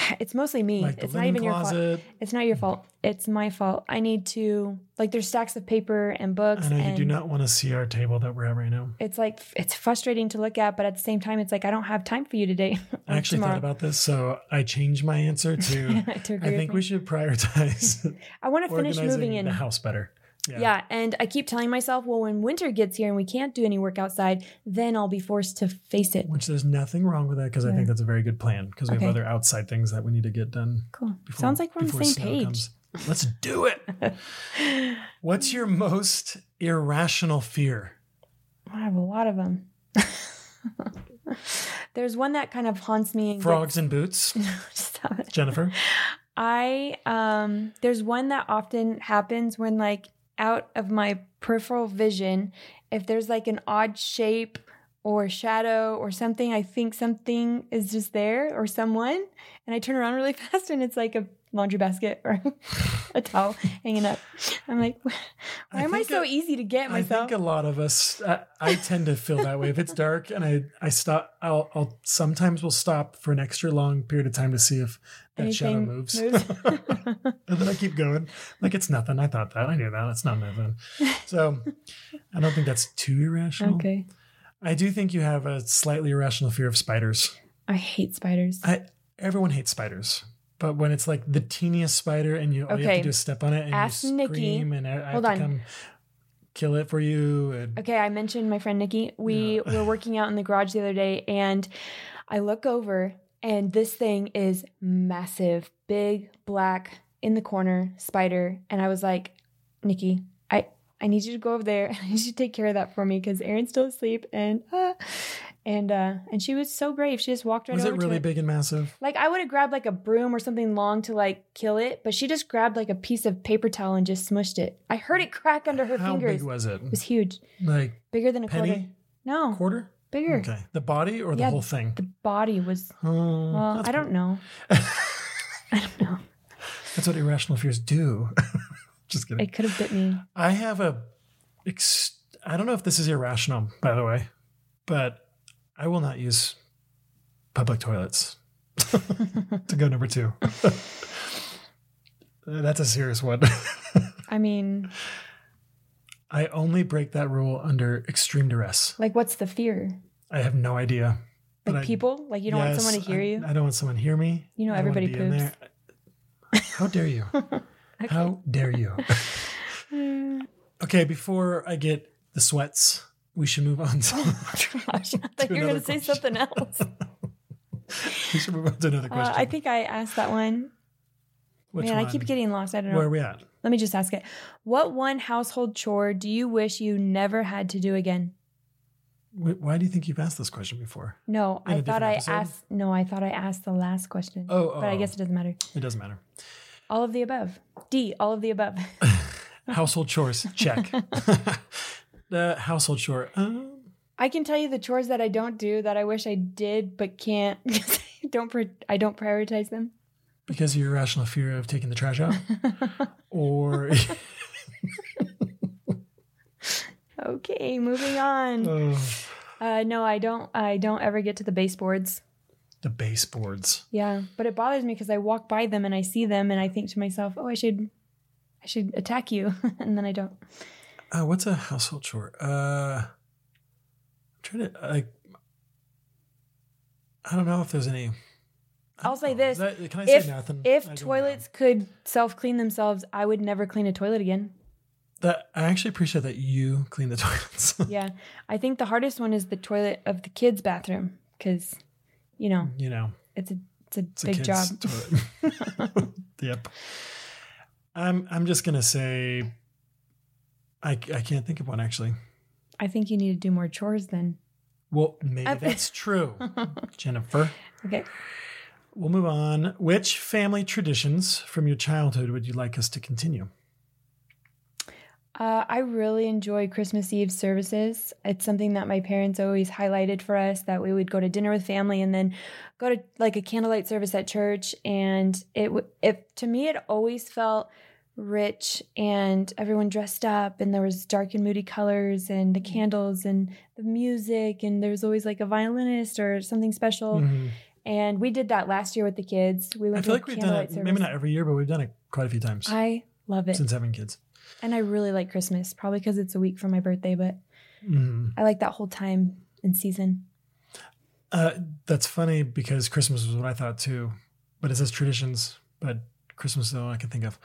<laughs> It's mostly me. Like it's not even your fault. closet. It's not your fault. It's my fault. I need to like there's stacks of paper and books I know you do not want to see our table that we're at right now. it's like it's frustrating to look at, but at the same time, it's like I don't have time for you today. <laughs> I actually tomorrow. thought about this, so I changed my answer <laughs> to. to I think we should prioritize I want to finish moving in. the house better. Yeah. Yeah. and I keep telling myself, well, when winter gets here and we can't do any work outside, then I'll be forced to face it. Which there's nothing wrong with that because I think that's a very good plan because we Okay. have other outside things that we need to get done. Cool. Before, Sounds like we're on the same page. comes. Let's do it. <laughs> What's your most irrational fear? I have a lot of them. <laughs> There's one that kind of haunts me. And Frogs and boots, <laughs> Gets, Stop it. Jennifer. I um there's one that often happens when like out of my peripheral vision, if there's like an odd shape or shadow or something, I think something is just there or someone, and I turn around really <laughs> fast and it's like a laundry basket or <laughs> a towel hanging up. I'm like, why I am I so easy to get myself? I think a lot of us. I, I tend to feel that way. If it's dark and I I stop, I'll, I'll sometimes will stop for an extra long period of time to see if that shadow moves, moves. <laughs> and then I keep going. Like it's nothing. I thought that. I knew that. It's not moving. So I don't think that's too irrational. okay. I do think you have a slightly irrational fear of spiders. I hate spiders. I everyone hates spiders, but when it's like the teeniest spider and you all you have to do is step on it and Ask you Nikki. scream and I, I Hold have to on. come kill it for you. And Okay, I mentioned my friend Nikki. We were <laughs> working out in the garage the other day, and I look over, and this thing is massive, big, black, in the corner spider. And I was like, Nikki, I I need you to go over there. <laughs> I need you to take care of that for me because Aaron's still asleep. And uh, and uh, and she was so brave. She just walked right was over it really it. big and massive? Like I would have grabbed like a broom or something long to like kill it, but she just grabbed like a piece of paper towel and just smushed it. I heard it crack under her How fingers. How big was it? it was huge, Like bigger than a quarter. penny No, quarter? bigger. Okay, the body or the Yeah, whole thing? The body was. Oh, Well, I don't what- know. <laughs> I don't know. That's what irrational fears do. <laughs> Just kidding. It could have bit me. I have a. I don't know if this is irrational, by the way, but I will not use public toilets <laughs> to go number two. <laughs> Uh, that's a serious one. <laughs> I mean, I only break that rule under extreme duress. like, what's the fear? I have no idea. But Like I- people? Like you don't want someone to hear I- you? I don't want someone to hear me. You know I don't wanna everybody poops. How dare you? How dare you? okay, before I get the sweats, we should move on <laughs> to Gosh, I thought you were going to say something else. <laughs> we should move on to another Uh, question. I think I asked that one. Which Man, one? I keep getting lost. I don't know. Where are we at? Let me just ask it. What one household chore do you wish you never had to do again? Why do you think you've asked this question before? No, In I thought I episode? asked. No, I thought I asked the last question. Oh, oh, but I oh. guess it doesn't matter. It doesn't matter. All of the above. D. All of the above. <laughs> Household chores, check. The household chore. Um, I can tell you the chores that I don't do that I wish I did but can't <laughs> because I don't. pri- I don't prioritize them. because of your irrational fear of taking the trash out, <laughs> or <laughs> Okay, moving on. oh, Uh, no, I don't. I don't ever get to the baseboards. the baseboards. Yeah, but it bothers me because I walk by them and I see them and I think to myself, "Oh, I should, I should attack you," and then I don't. Uh, what's a household chore? Uh, I'm trying to like. I don't know if there's any I'll say this: that- can I if say nothing? if don't know. toilets could self clean themselves, I would never clean a toilet again. that I actually appreciate that you clean the <laughs> toilets. Yeah, I think the hardest one is the toilet of the kids' bathroom because, you know, you know, it's a it's a it's a big job. kid's toilet. <laughs> yep. I'm I'm just gonna say I I can't think of one actually. I think you need to do more chores then. Well, maybe that's true, <laughs> Jennifer. Okay. We'll move on. Which family traditions from your childhood would you like us to continue? Uh, I really enjoy Christmas Eve services. It's something that my parents always highlighted for us that we would go to dinner with family and then go to like a candlelight service at church. And it, w- it to me, it always felt rich and everyone dressed up and there was dark and moody colors and the candles and the music and there was always like a violinist or something special. Mhm. And we did that last year with the kids. We went I feel to like we've done it, service. maybe not every year, but we've done it quite a few times I love it. since having kids. And I really like Christmas, probably because it's a week from my birthday, but Mhm. I like that whole time and season. Uh, that's funny because Christmas was what I thought too, but it says traditions, but Christmas is the I can think of.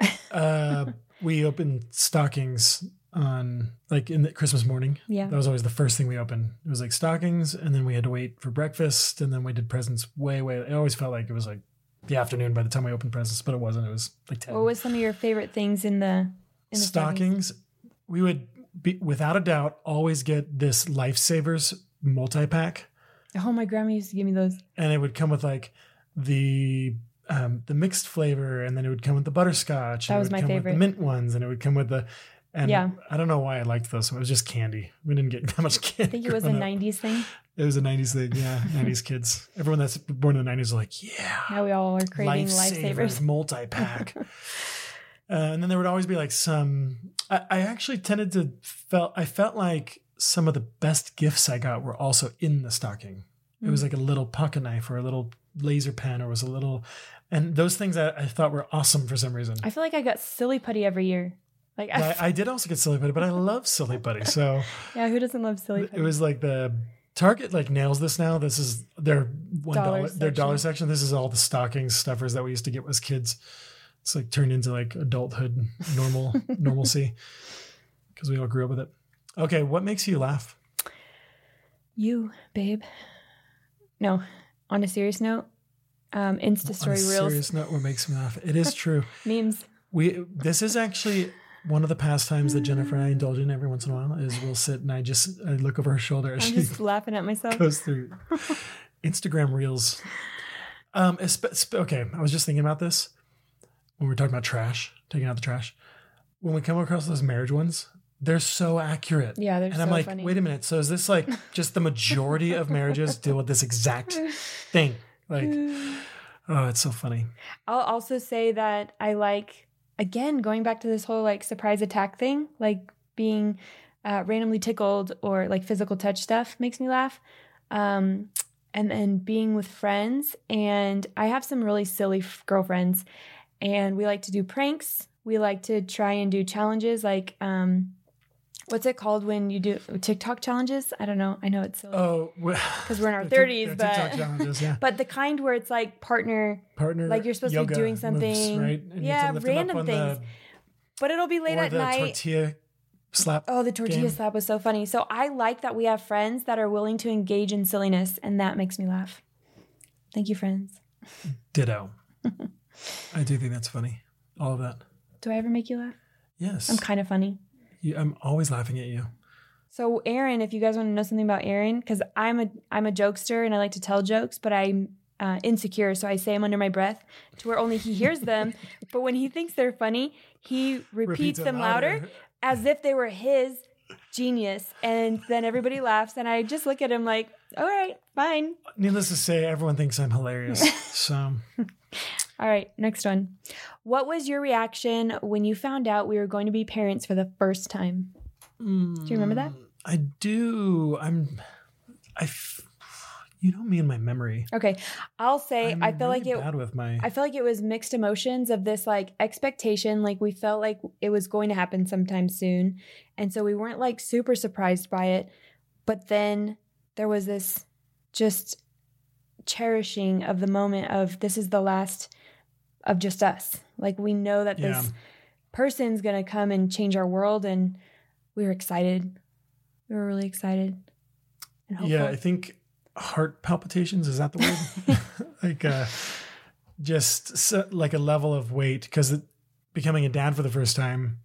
<laughs> Uh, we opened stockings on like in the Christmas morning. Yeah. That was always the first thing we opened. It was like stockings, and then we had to wait for breakfast, and then we did presents way, way. It always felt like it was like the afternoon by the time we opened presents, but it wasn't. It was like ten. What was some of your favorite things in the in the stockings? We would be without a doubt always get this Lifesavers multi pack. Oh, my grandma used to give me those. and it would come with like the um, the mixed flavor, and then it would come with the butterscotch. That and it was would my come with favorite. the mint ones, and it would come with the. And Yeah. I don't know why I liked those. It was just candy. We didn't get <laughs> that much candy. I think it was a up. '90s thing. It was a '90s thing. Yeah, <laughs> '90s kids. Everyone that's born in the '90s was like, yeah, Now we all are craving lifesavers. multi pack. <laughs> uh, and then there would always be like some. I, I actually tended to felt. I felt like some of the best gifts I got were also in the stocking. It was Mm. like a little pocket knife or a little laser pen or was a little, and those things I, I thought were awesome for some reason. I feel like I got silly putty every year. Like, I, I, did also get silly putty, but I love silly putty. So <laughs> yeah, who doesn't love silly putty? it was like the Target like nails this now. This is their one Dollar dollar, their dollar section. section. This is all the stocking stuffers that we used to get as kids. It's like turned into like adulthood normal <laughs> normalcy because we all grew up with it. Okay, what makes you laugh? you, babe. No, on a serious note, um, Insta On a story reels, serious note, what makes me laugh? It is <laughs> true. memes. We this is actually one of the pastimes that Jennifer and I indulge in every once in a while. Is we'll sit and I just I look over her shoulder I'm just laughing at myself. goes through Instagram reels. Um, okay, I was just thinking about this when we were talking about trash, taking out the trash. When we come across those marriage ones, they're so accurate. Yeah, they're and I'm so like, funny. wait a minute. So is this like <laughs> just the majority of marriages deal with this exact <laughs> thing? Like, <sighs> oh, it's so funny. I'll also say that I like again going back to this whole like surprise attack thing, like being uh, randomly tickled or like physical touch stuff makes me laugh. Um, and then being with friends, and I have some really silly f- girlfriends, and we like to do pranks. We like to try and do challenges, like um, what's it called when you do TikTok challenges? I don't know. I know it's silly. Oh, because we're in our 30s, but TikTok challenges, yeah. <laughs> but the kind where it's like partner Partner, Like you're supposed to be doing moves, something- right? And yeah, have to lift them up random things. but it'll be The, late or at the night. tortilla slap. Oh, the tortilla game. slap was so funny. So I like that we have friends that are willing to engage in silliness, and that makes me laugh. Thank you, friends. <laughs> Ditto. <laughs> I do think that's funny. All of that. Do I ever make you laugh? Yes. I'm kind of funny. You- I'm always laughing at you. So Aaron, if you guys want to know something about Aaron, because I'm a I'm a jokester and I like to tell jokes, but I'm uh, insecure, so I say them under my breath to where only he hears them. <laughs> but when he thinks they're funny, he repeats, it them louder. as if they were his genius, and then everybody laughs, and I just look at him like, "All right, fine." Needless to say, everyone thinks I'm hilarious. <laughs> so All right, next one. What was your reaction when you found out we were going to be parents for the first time? Do you remember that? Hmm, I do. I'm. I. f- You know me and my memory. Okay, I'll say I'm I feel like it. bad with my. I feel like it was mixed emotions of this like expectation, like we felt like it was going to happen sometime soon. And so we weren't like super surprised by it. But then there was this just cherishing of the moment of this is the last of just us. Like we know that Yeah. this person's gonna come and change our world, and we were excited. We were really excited. And hopeful. Yeah, I think heart palpitations is that the word? <laughs> <laughs> like uh just so, like a level of weight because becoming a dad for the first time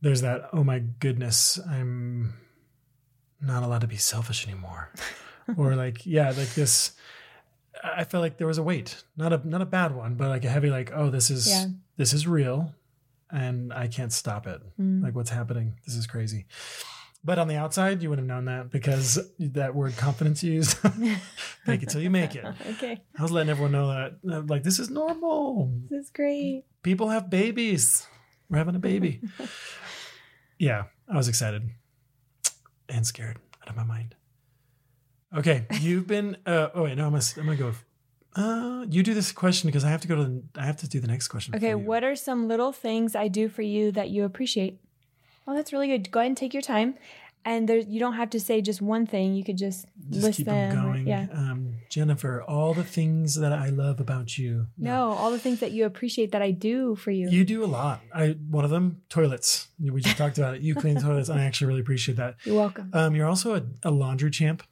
there's that oh my goodness, I'm not allowed to be selfish anymore. or like yeah, like this I felt like there was a weight. Not a not a bad one, but like a heavy like oh this is Yeah. this is real and I can't stop it. Mm. Like what's happening? This is crazy. But on the outside, you would have known that because that word confidence used. <laughs> <laughs> Make it till you make it. <laughs> okay, I was letting everyone know that, like, this is normal. this is great. People have babies. We're having a baby. yeah, I was excited and scared out of my mind. Okay, <laughs> you've been. Uh, oh wait, no, I'm gonna. I'm gonna go. Uh, you do this question because I have to go to. The, I have to do the next question. Okay, what are some little things I do for you that you appreciate? Well, that's really good. Go ahead and take your time. And there, you don't have to say just one thing. You could just, Just list keep them. going. yeah. Um, Jennifer, all the things that I love about you. No, all the things that you appreciate that I do for you. You do a lot. I one of them toilets. We just talked about it. You clean <laughs> toilets, and I actually really appreciate that. You're welcome. Um, you're also a, a laundry champ,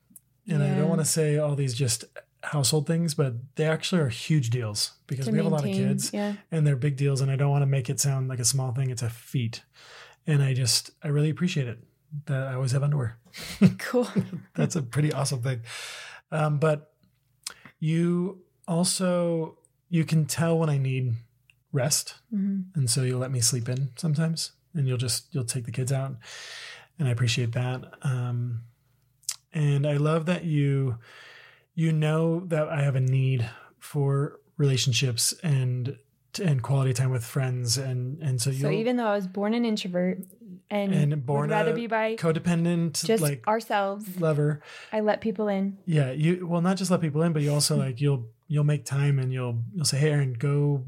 and I don't want to say all these just household things, but they actually are huge deals because To we have a lot of kids, Yeah. and they're big deals. And I don't want to make it sound like a small thing. It's a feat, and I just I really appreciate it that I always have underwear. <laughs> Cool. <laughs> That's a pretty awesome thing. Um, but you also you can tell when I need rest, Mhm. and so you'll let me sleep in sometimes, and you'll just you'll take the kids out, and I appreciate that. Um, and I love that you you know that I have a need for relationships and and quality time with friends, and and so you So even though I was born an introvert and, And born rather a be by codependent just like ourselves, lover. I let people in. Yeah, you well not just let people in, but you also <laughs> like you'll you'll make time and you'll you'll say, "Hey, Aaron, go."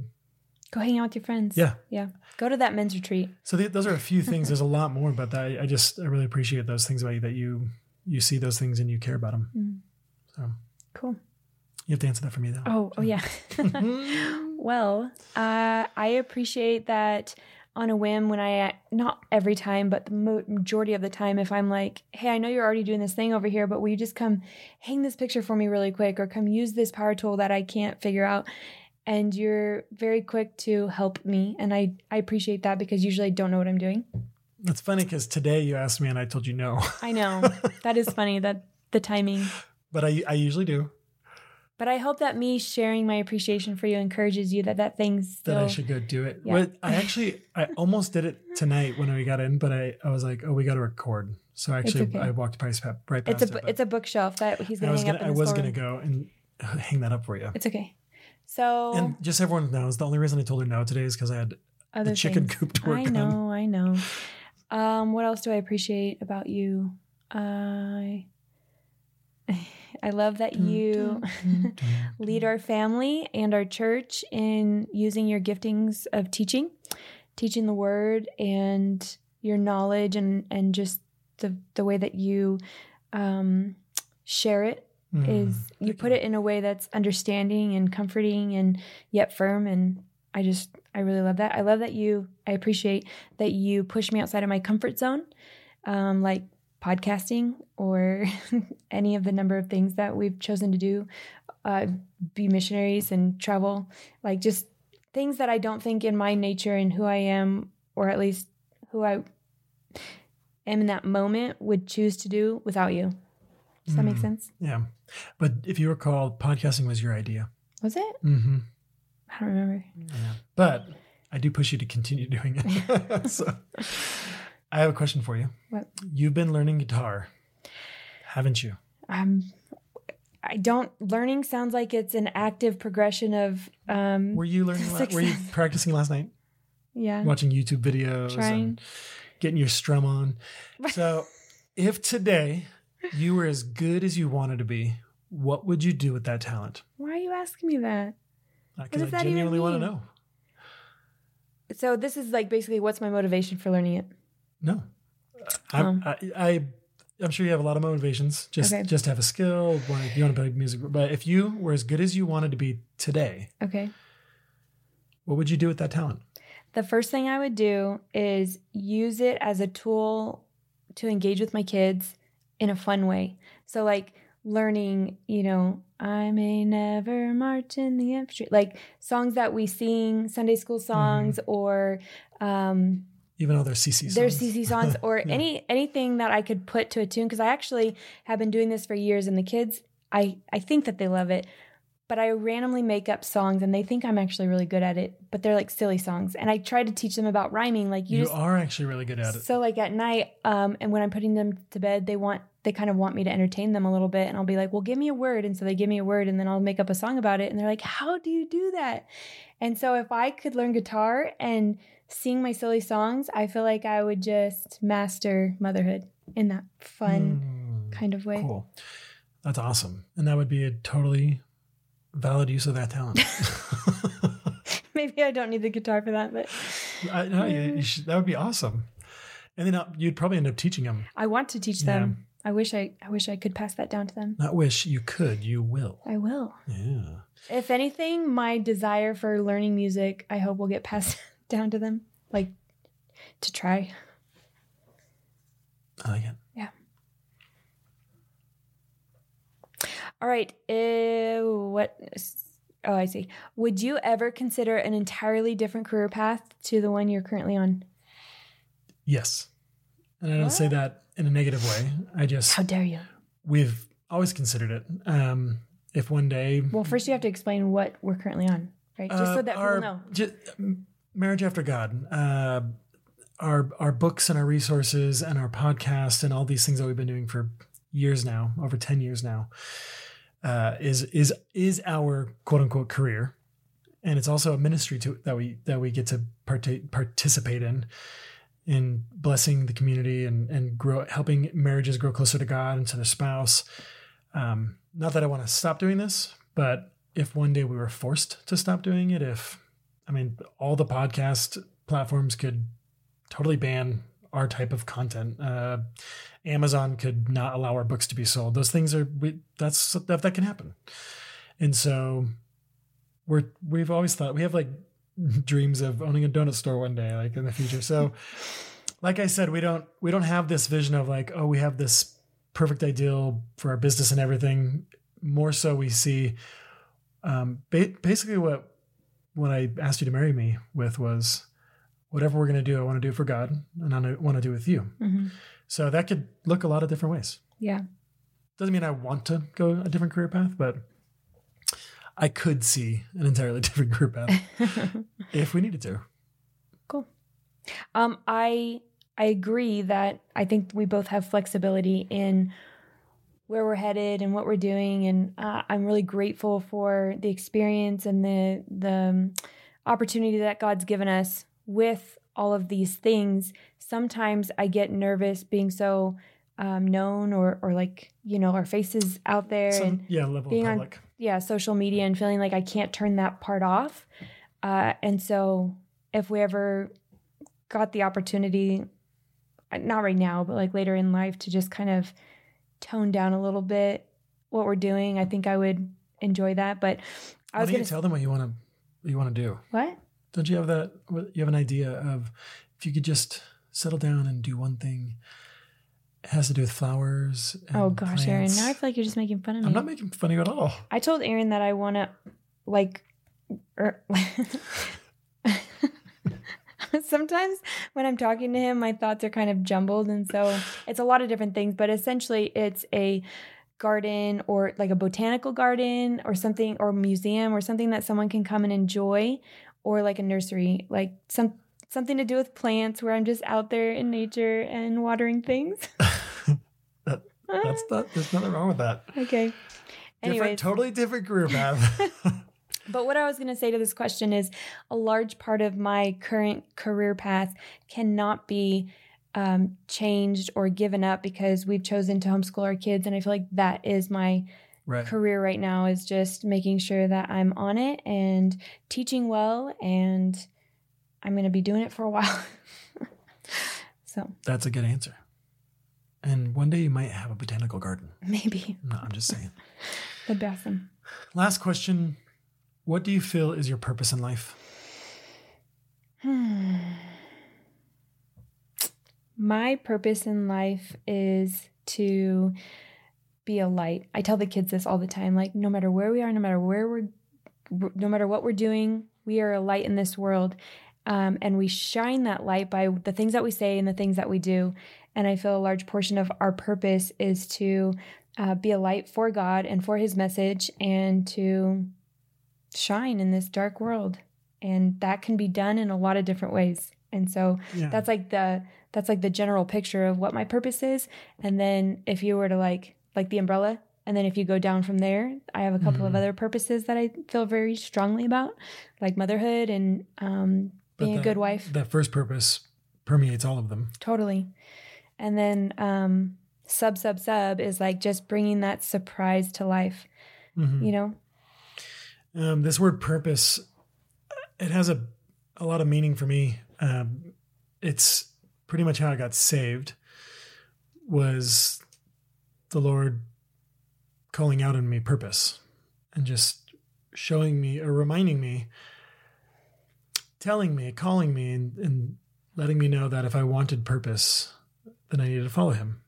Go hang out with your friends. Yeah. Yeah. Go to that men's retreat. So th- those are a few <laughs> things. There's a lot more, but I, I just I really appreciate those things about you that you you see those things and you care about them. Mm. So Cool. you have to answer that for me though. Oh, oh yeah. <laughs> well, uh, I appreciate that on a whim when I, not every time, but the majority of the time, if I'm like, hey, I know you're already doing this thing over here, but will you just come hang this picture for me really quick or come use this power tool that I can't figure out? And you're very quick to help me. And I, I appreciate that because usually I don't know what I'm doing. That's funny because today you asked me and I told you no, I know. <laughs> that is funny that the timing. but I I usually do. But I hope that me sharing my appreciation for you encourages you that that thing's That I should go do it. Yeah. What I actually I almost did it tonight when we got in, but I I was like, oh, we got to record. So actually, okay. I walked past, right past It's a it. it's a bookshelf that he's gonna was hang gonna up I was storeroom. gonna go and <laughs> hang that up for you. It's okay. So And just so everyone knows, the only reason I told her no today is because I had other the chicken things. coop to work I on. know, I know. Um, what else do I appreciate about you? I I love that you <laughs> lead our family and our church in using your giftings of teaching, teaching the word and your knowledge and and just the the way that you um, share it Mm. is you put you. it in a way that's understanding and comforting and yet firm and i just i really love that i love that you i appreciate that you push me outside of my comfort zone um, like podcasting or <laughs> any of the number of things that we've chosen to do uh, be missionaries and travel like just things that i don't think in my nature and who i am or at least who i am in that moment would choose to do without you does that make Mm. sense Yeah, but if you recall, podcasting was your idea. was it Mm-hmm. I don't remember. Yeah. But I do push you to continue doing it. <laughs> so I have a question for you. What? You've been learning guitar, haven't you? Um, I don't. Learning sounds like it's an active progression of. Um, Were you learning? La- were you <laughs> practicing last night? yeah. Watching YouTube videos Trying. and getting your strum on. So, if today you were as good as you wanted to be, what would you do with that talent? Why are you asking me that? Because does I that genuinely want to know. So this is like basically what's my motivation for learning it? No, I, Um. I, I I'm sure you have a lot of motivations. Just Okay. just to have a skill. Want you want to play music, but if you were as good as you wanted to be today, Okay. what would you do with that talent? The first thing I would do is use it as a tool to engage with my kids in a fun way. So, like learning, you know, I may never march in the infantry, like songs that we sing, Sunday school songs, or um, Even though they're CC songs. their CC <laughs> songs, or Yeah. any anything that I could put to a tune. Because I actually have been doing this for years, and the kids, I I think that they love it. But I randomly make up songs, and they think I'm actually really good at it. But they're like silly songs, and I try to teach them about rhyming. Like you, You, just are actually really good at it. so like at night, um, and when I'm putting them to bed, they want they kind of want me to entertain them a little bit, and I'll be like, "Well, give me a word," and so they give me a word, and then I'll make up a song about it, and they're like, "How do you do that?" And so if I could learn guitar and sing my silly songs, I feel like I would just master motherhood in that fun Hmm, kind of way. Cool. That's awesome. And that would be a totally valid use of that talent. <laughs> <laughs> Maybe I don't need the guitar for that, but I, no, you, you should, that would be awesome. And then uh, you'd probably end up teaching them. I want to teach them. I wish I I wish I could pass that down to them. Not wish you could, you will. I will. Yeah. If anything, my desire for learning music, I hope will get passed down to them, like to try. I like it. All right. Uh, what? Oh, I see. Would you ever consider an entirely different career path to the one you're currently on? Yes. And I don't say that in a negative way. I just, How dare you? we've always considered it. Um, if one day. Well, first you have to explain what we're currently on, right? Just so uh, that our, people know. ju- marriage after God, uh, our, our books and our resources and our podcast and all these things that we've been doing for years now, over 10 years now, uh, is, is, is our quote unquote career. And it's also a ministry to that we, that we get to parta- participate in. in blessing the community and and grow helping marriages grow closer to God and to their spouse. Um, not that I want to stop doing this, but if one day we were forced to stop doing it, if I mean all the podcast platforms could totally ban our type of content, uh, Amazon could not allow our books to be sold. Those things are we, that's stuff that can happen, and so we're we've always thought we have like <laughs> dreams of owning a donut store one day like in the future. So like i said we don't we don't have this vision of like oh we have this perfect ideal for our business and everything. More so we see um ba- basically what what i asked you to marry me with was whatever we're going to do i want to do for god and i want to do with you hmm so that could look a lot of different ways Yeah. doesn't mean i want to go a different career path but i could see an entirely <laughs> different career path <laughs> if we needed to Cool. Um, I I agree that I think we both have flexibility in where we're headed and what we're doing, and uh, I'm really grateful for the experience and the the um, opportunity that God's given us with all of these things. Sometimes I get nervous being so um, known or or like you know our faces out there Some- and yeah level being on- public yeah, social media and feeling like I can't turn that part off. Uh, and so if we ever got the opportunity, not right now, but like later in life to just kind of tone down a little bit what we're doing, I think I would enjoy that. But I was going you to tell them what you want to what you want to do? what? Don't you have that? You have an idea of if you could just settle down and do one thing. It has to do with flowers. and Oh gosh, Aaron, plants. now I feel like you're just making fun of me. I'm not making fun of you at all. I told Aaron that I want to like er, <laughs> <laughs> sometimes when I'm talking to him my thoughts are kind of jumbled and so it's a lot of different things but essentially it's a garden or like a botanical garden or something or museum or something that someone can come and enjoy or like a nursery like some something to do with plants where I'm just out there in nature and watering things. <laughs> That- That's <laughs> not. There's nothing wrong with that. okay. Different, totally different path. But what I was going to say to this question is a large part of my current career path cannot be um, changed or given up because we've chosen to homeschool our kids. And I feel like that is my right. career right now is just making sure that I'm on it and teaching well. And I'm going to be doing it for a while. <laughs> so, That's a good answer. And one day you might have a botanical garden. Maybe. No, I'm just saying. <laughs> the bathroom. Last question What do you feel is your purpose in life? Hmm. My purpose in life is to be a light. I tell the kids this all the time like no matter where we are, no matter where we're no matter what we're doing, we are a light in this world. Um, and we shine that light by the things that we say and the things that we do. And I feel a large portion of our purpose is to uh, be a light for God and for His message and to shine in this dark world. And that can be done in a lot of different ways. And so Yeah. that's like the that's like the general picture of what my purpose is. And then if you were to like like the umbrella, and then if you go down from there, I have a couple of Mhm. other purposes that I feel very strongly about, like motherhood and um, being a good wife. That first purpose permeates all of them. Totally. And then um, sub sub sub is like just bringing that surprise to life. Mhm. You know, Um, this word purpose, it has a, a lot of meaning for me. Um, it's pretty much how I got saved was the Lord calling out in me purpose and just showing me or reminding me, telling me, calling me, and, and letting me know that if I wanted purpose, then I needed to follow Him.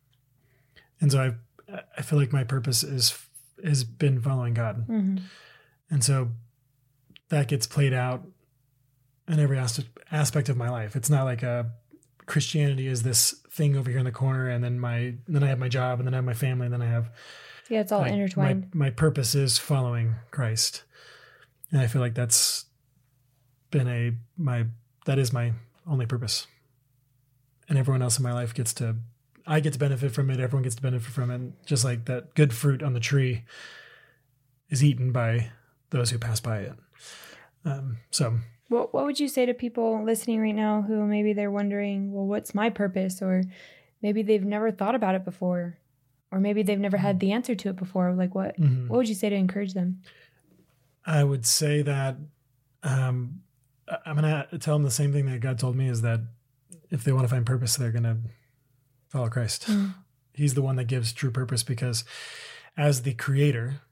And so I, I feel like my purpose is has been following God. hmm And so that gets played out in every aspect of my life. It's not like a Christianity is this thing over here in the corner, and then my then I have my job, and then I have my family, and then I have yeah, it's all like, intertwined. My, my purpose is following Christ, and I feel like that's been a my that is my only purpose, and everyone else in my life gets to I get to benefit from it. Everyone gets to benefit from it. And just like that good fruit on the tree is eaten by those who pass by it. Um, so What What would you say to people listening right now who maybe they're wondering, well, what's my purpose, or maybe they've never thought about it before, or maybe they've never had the answer to it before? Like, what mhm. What would you say to encourage them? I would say that um, I'm gonna tell them the same thing that God told me is that if they want to find purpose, they're gonna follow Christ. Mm. He's the one that gives true purpose because, as the creator,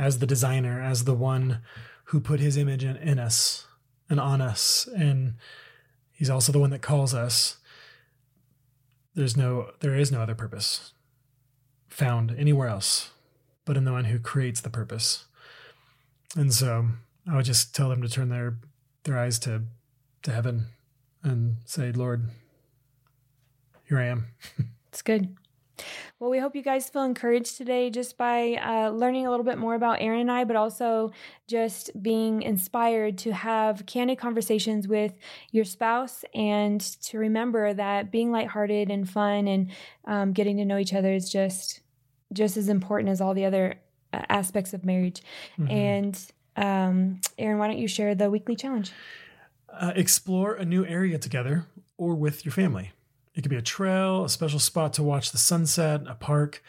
as the designer, as the one who put His image in, in us and on us, and He's also the one that calls us. There's no, there is no other purpose found anywhere else, but in the one who creates the purpose. And so I would just tell them to turn their their eyes to to heaven and say, Lord, here I am. <laughs> It's good. Well, we hope you guys feel encouraged today just by uh, learning a little bit more about Aaron and I, but also just being inspired to have candid conversations with your spouse and to remember that being lighthearted and fun and um, getting to know each other is just just as important as all the other uh, aspects of marriage. Mhm. And um, Aaron, why don't you share the weekly challenge? uh, explore a new area together or with your family. It could be a trail, a special spot to watch the sunset, a park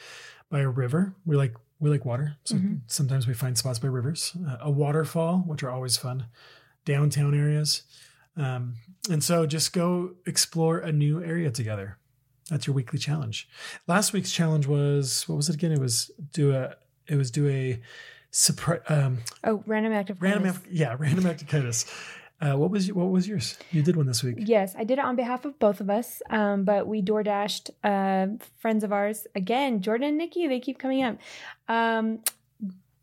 by a river. We like we like water, so Mhm. sometimes we find spots by rivers. Uh, a waterfall, which are always fun. Downtown areas, um, and so just go explore a new area together. That's your weekly challenge. Last week's challenge was what was it again? It was do a it was do a surprise um, Oh, random act of random kindness. act- yeah <laughs> random act of kindness. Uh, what was what was yours? You did one this week. Yes, I did it on behalf of both of us, um, but we door dashed uh, friends of ours again. Jordan and Nikki, they keep coming up. Um,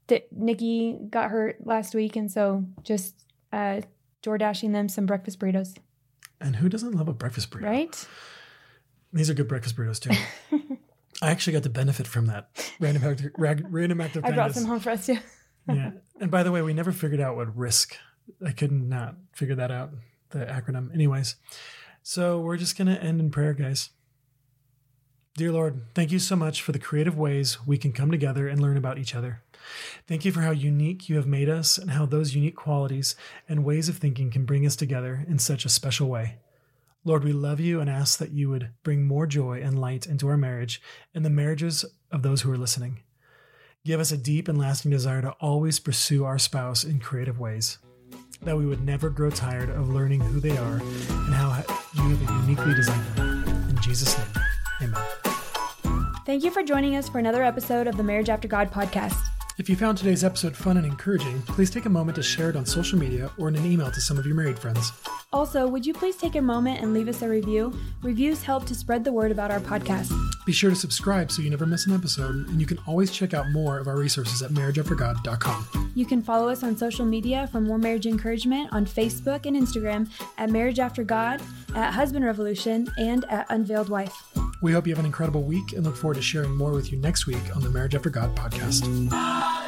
D- Nikki got hurt last week, and so just uh, door dashing them some breakfast burritos, And who doesn't love a breakfast burrito? right? These are good breakfast burritos too. <laughs> I actually got to benefit from that random act, random act of kindness. I brought some home for us too. yeah. And by the way, we never figured out what risk. I could not figure that out. The acronym. Anyways, so we're just gonna end in prayer, guys. Dear Lord, thank you so much for the creative ways we can come together and learn about each other. Thank you for how unique you have made us and how those unique qualities and ways of thinking can bring us together in such a special way. Lord, we love you and ask that you would bring more joy and light into our marriage and the marriages of those who are listening. Give us a deep and lasting desire to always pursue our spouse in creative ways, that we would never grow tired of learning who they are and how you have uniquely designed them. In Jesus' name, amen. Thank you for joining us for another episode of the Marriage After God podcast. If you found today's episode fun and encouraging, please take a moment to share it on social media or in an email to some of your married friends. Also, would you please take a moment and leave us a review? Reviews help to spread the word about our podcast. Be sure to subscribe so you never miss an episode, and you can always check out more of our resources at marriageaftergod.com. You can follow us on social media for more marriage encouragement on Facebook and Instagram at Marriage After God, at Husband Revolution, and at Unveiled Wife. We hope you have an incredible week and look forward to sharing more with you next week on the Marriage After God podcast.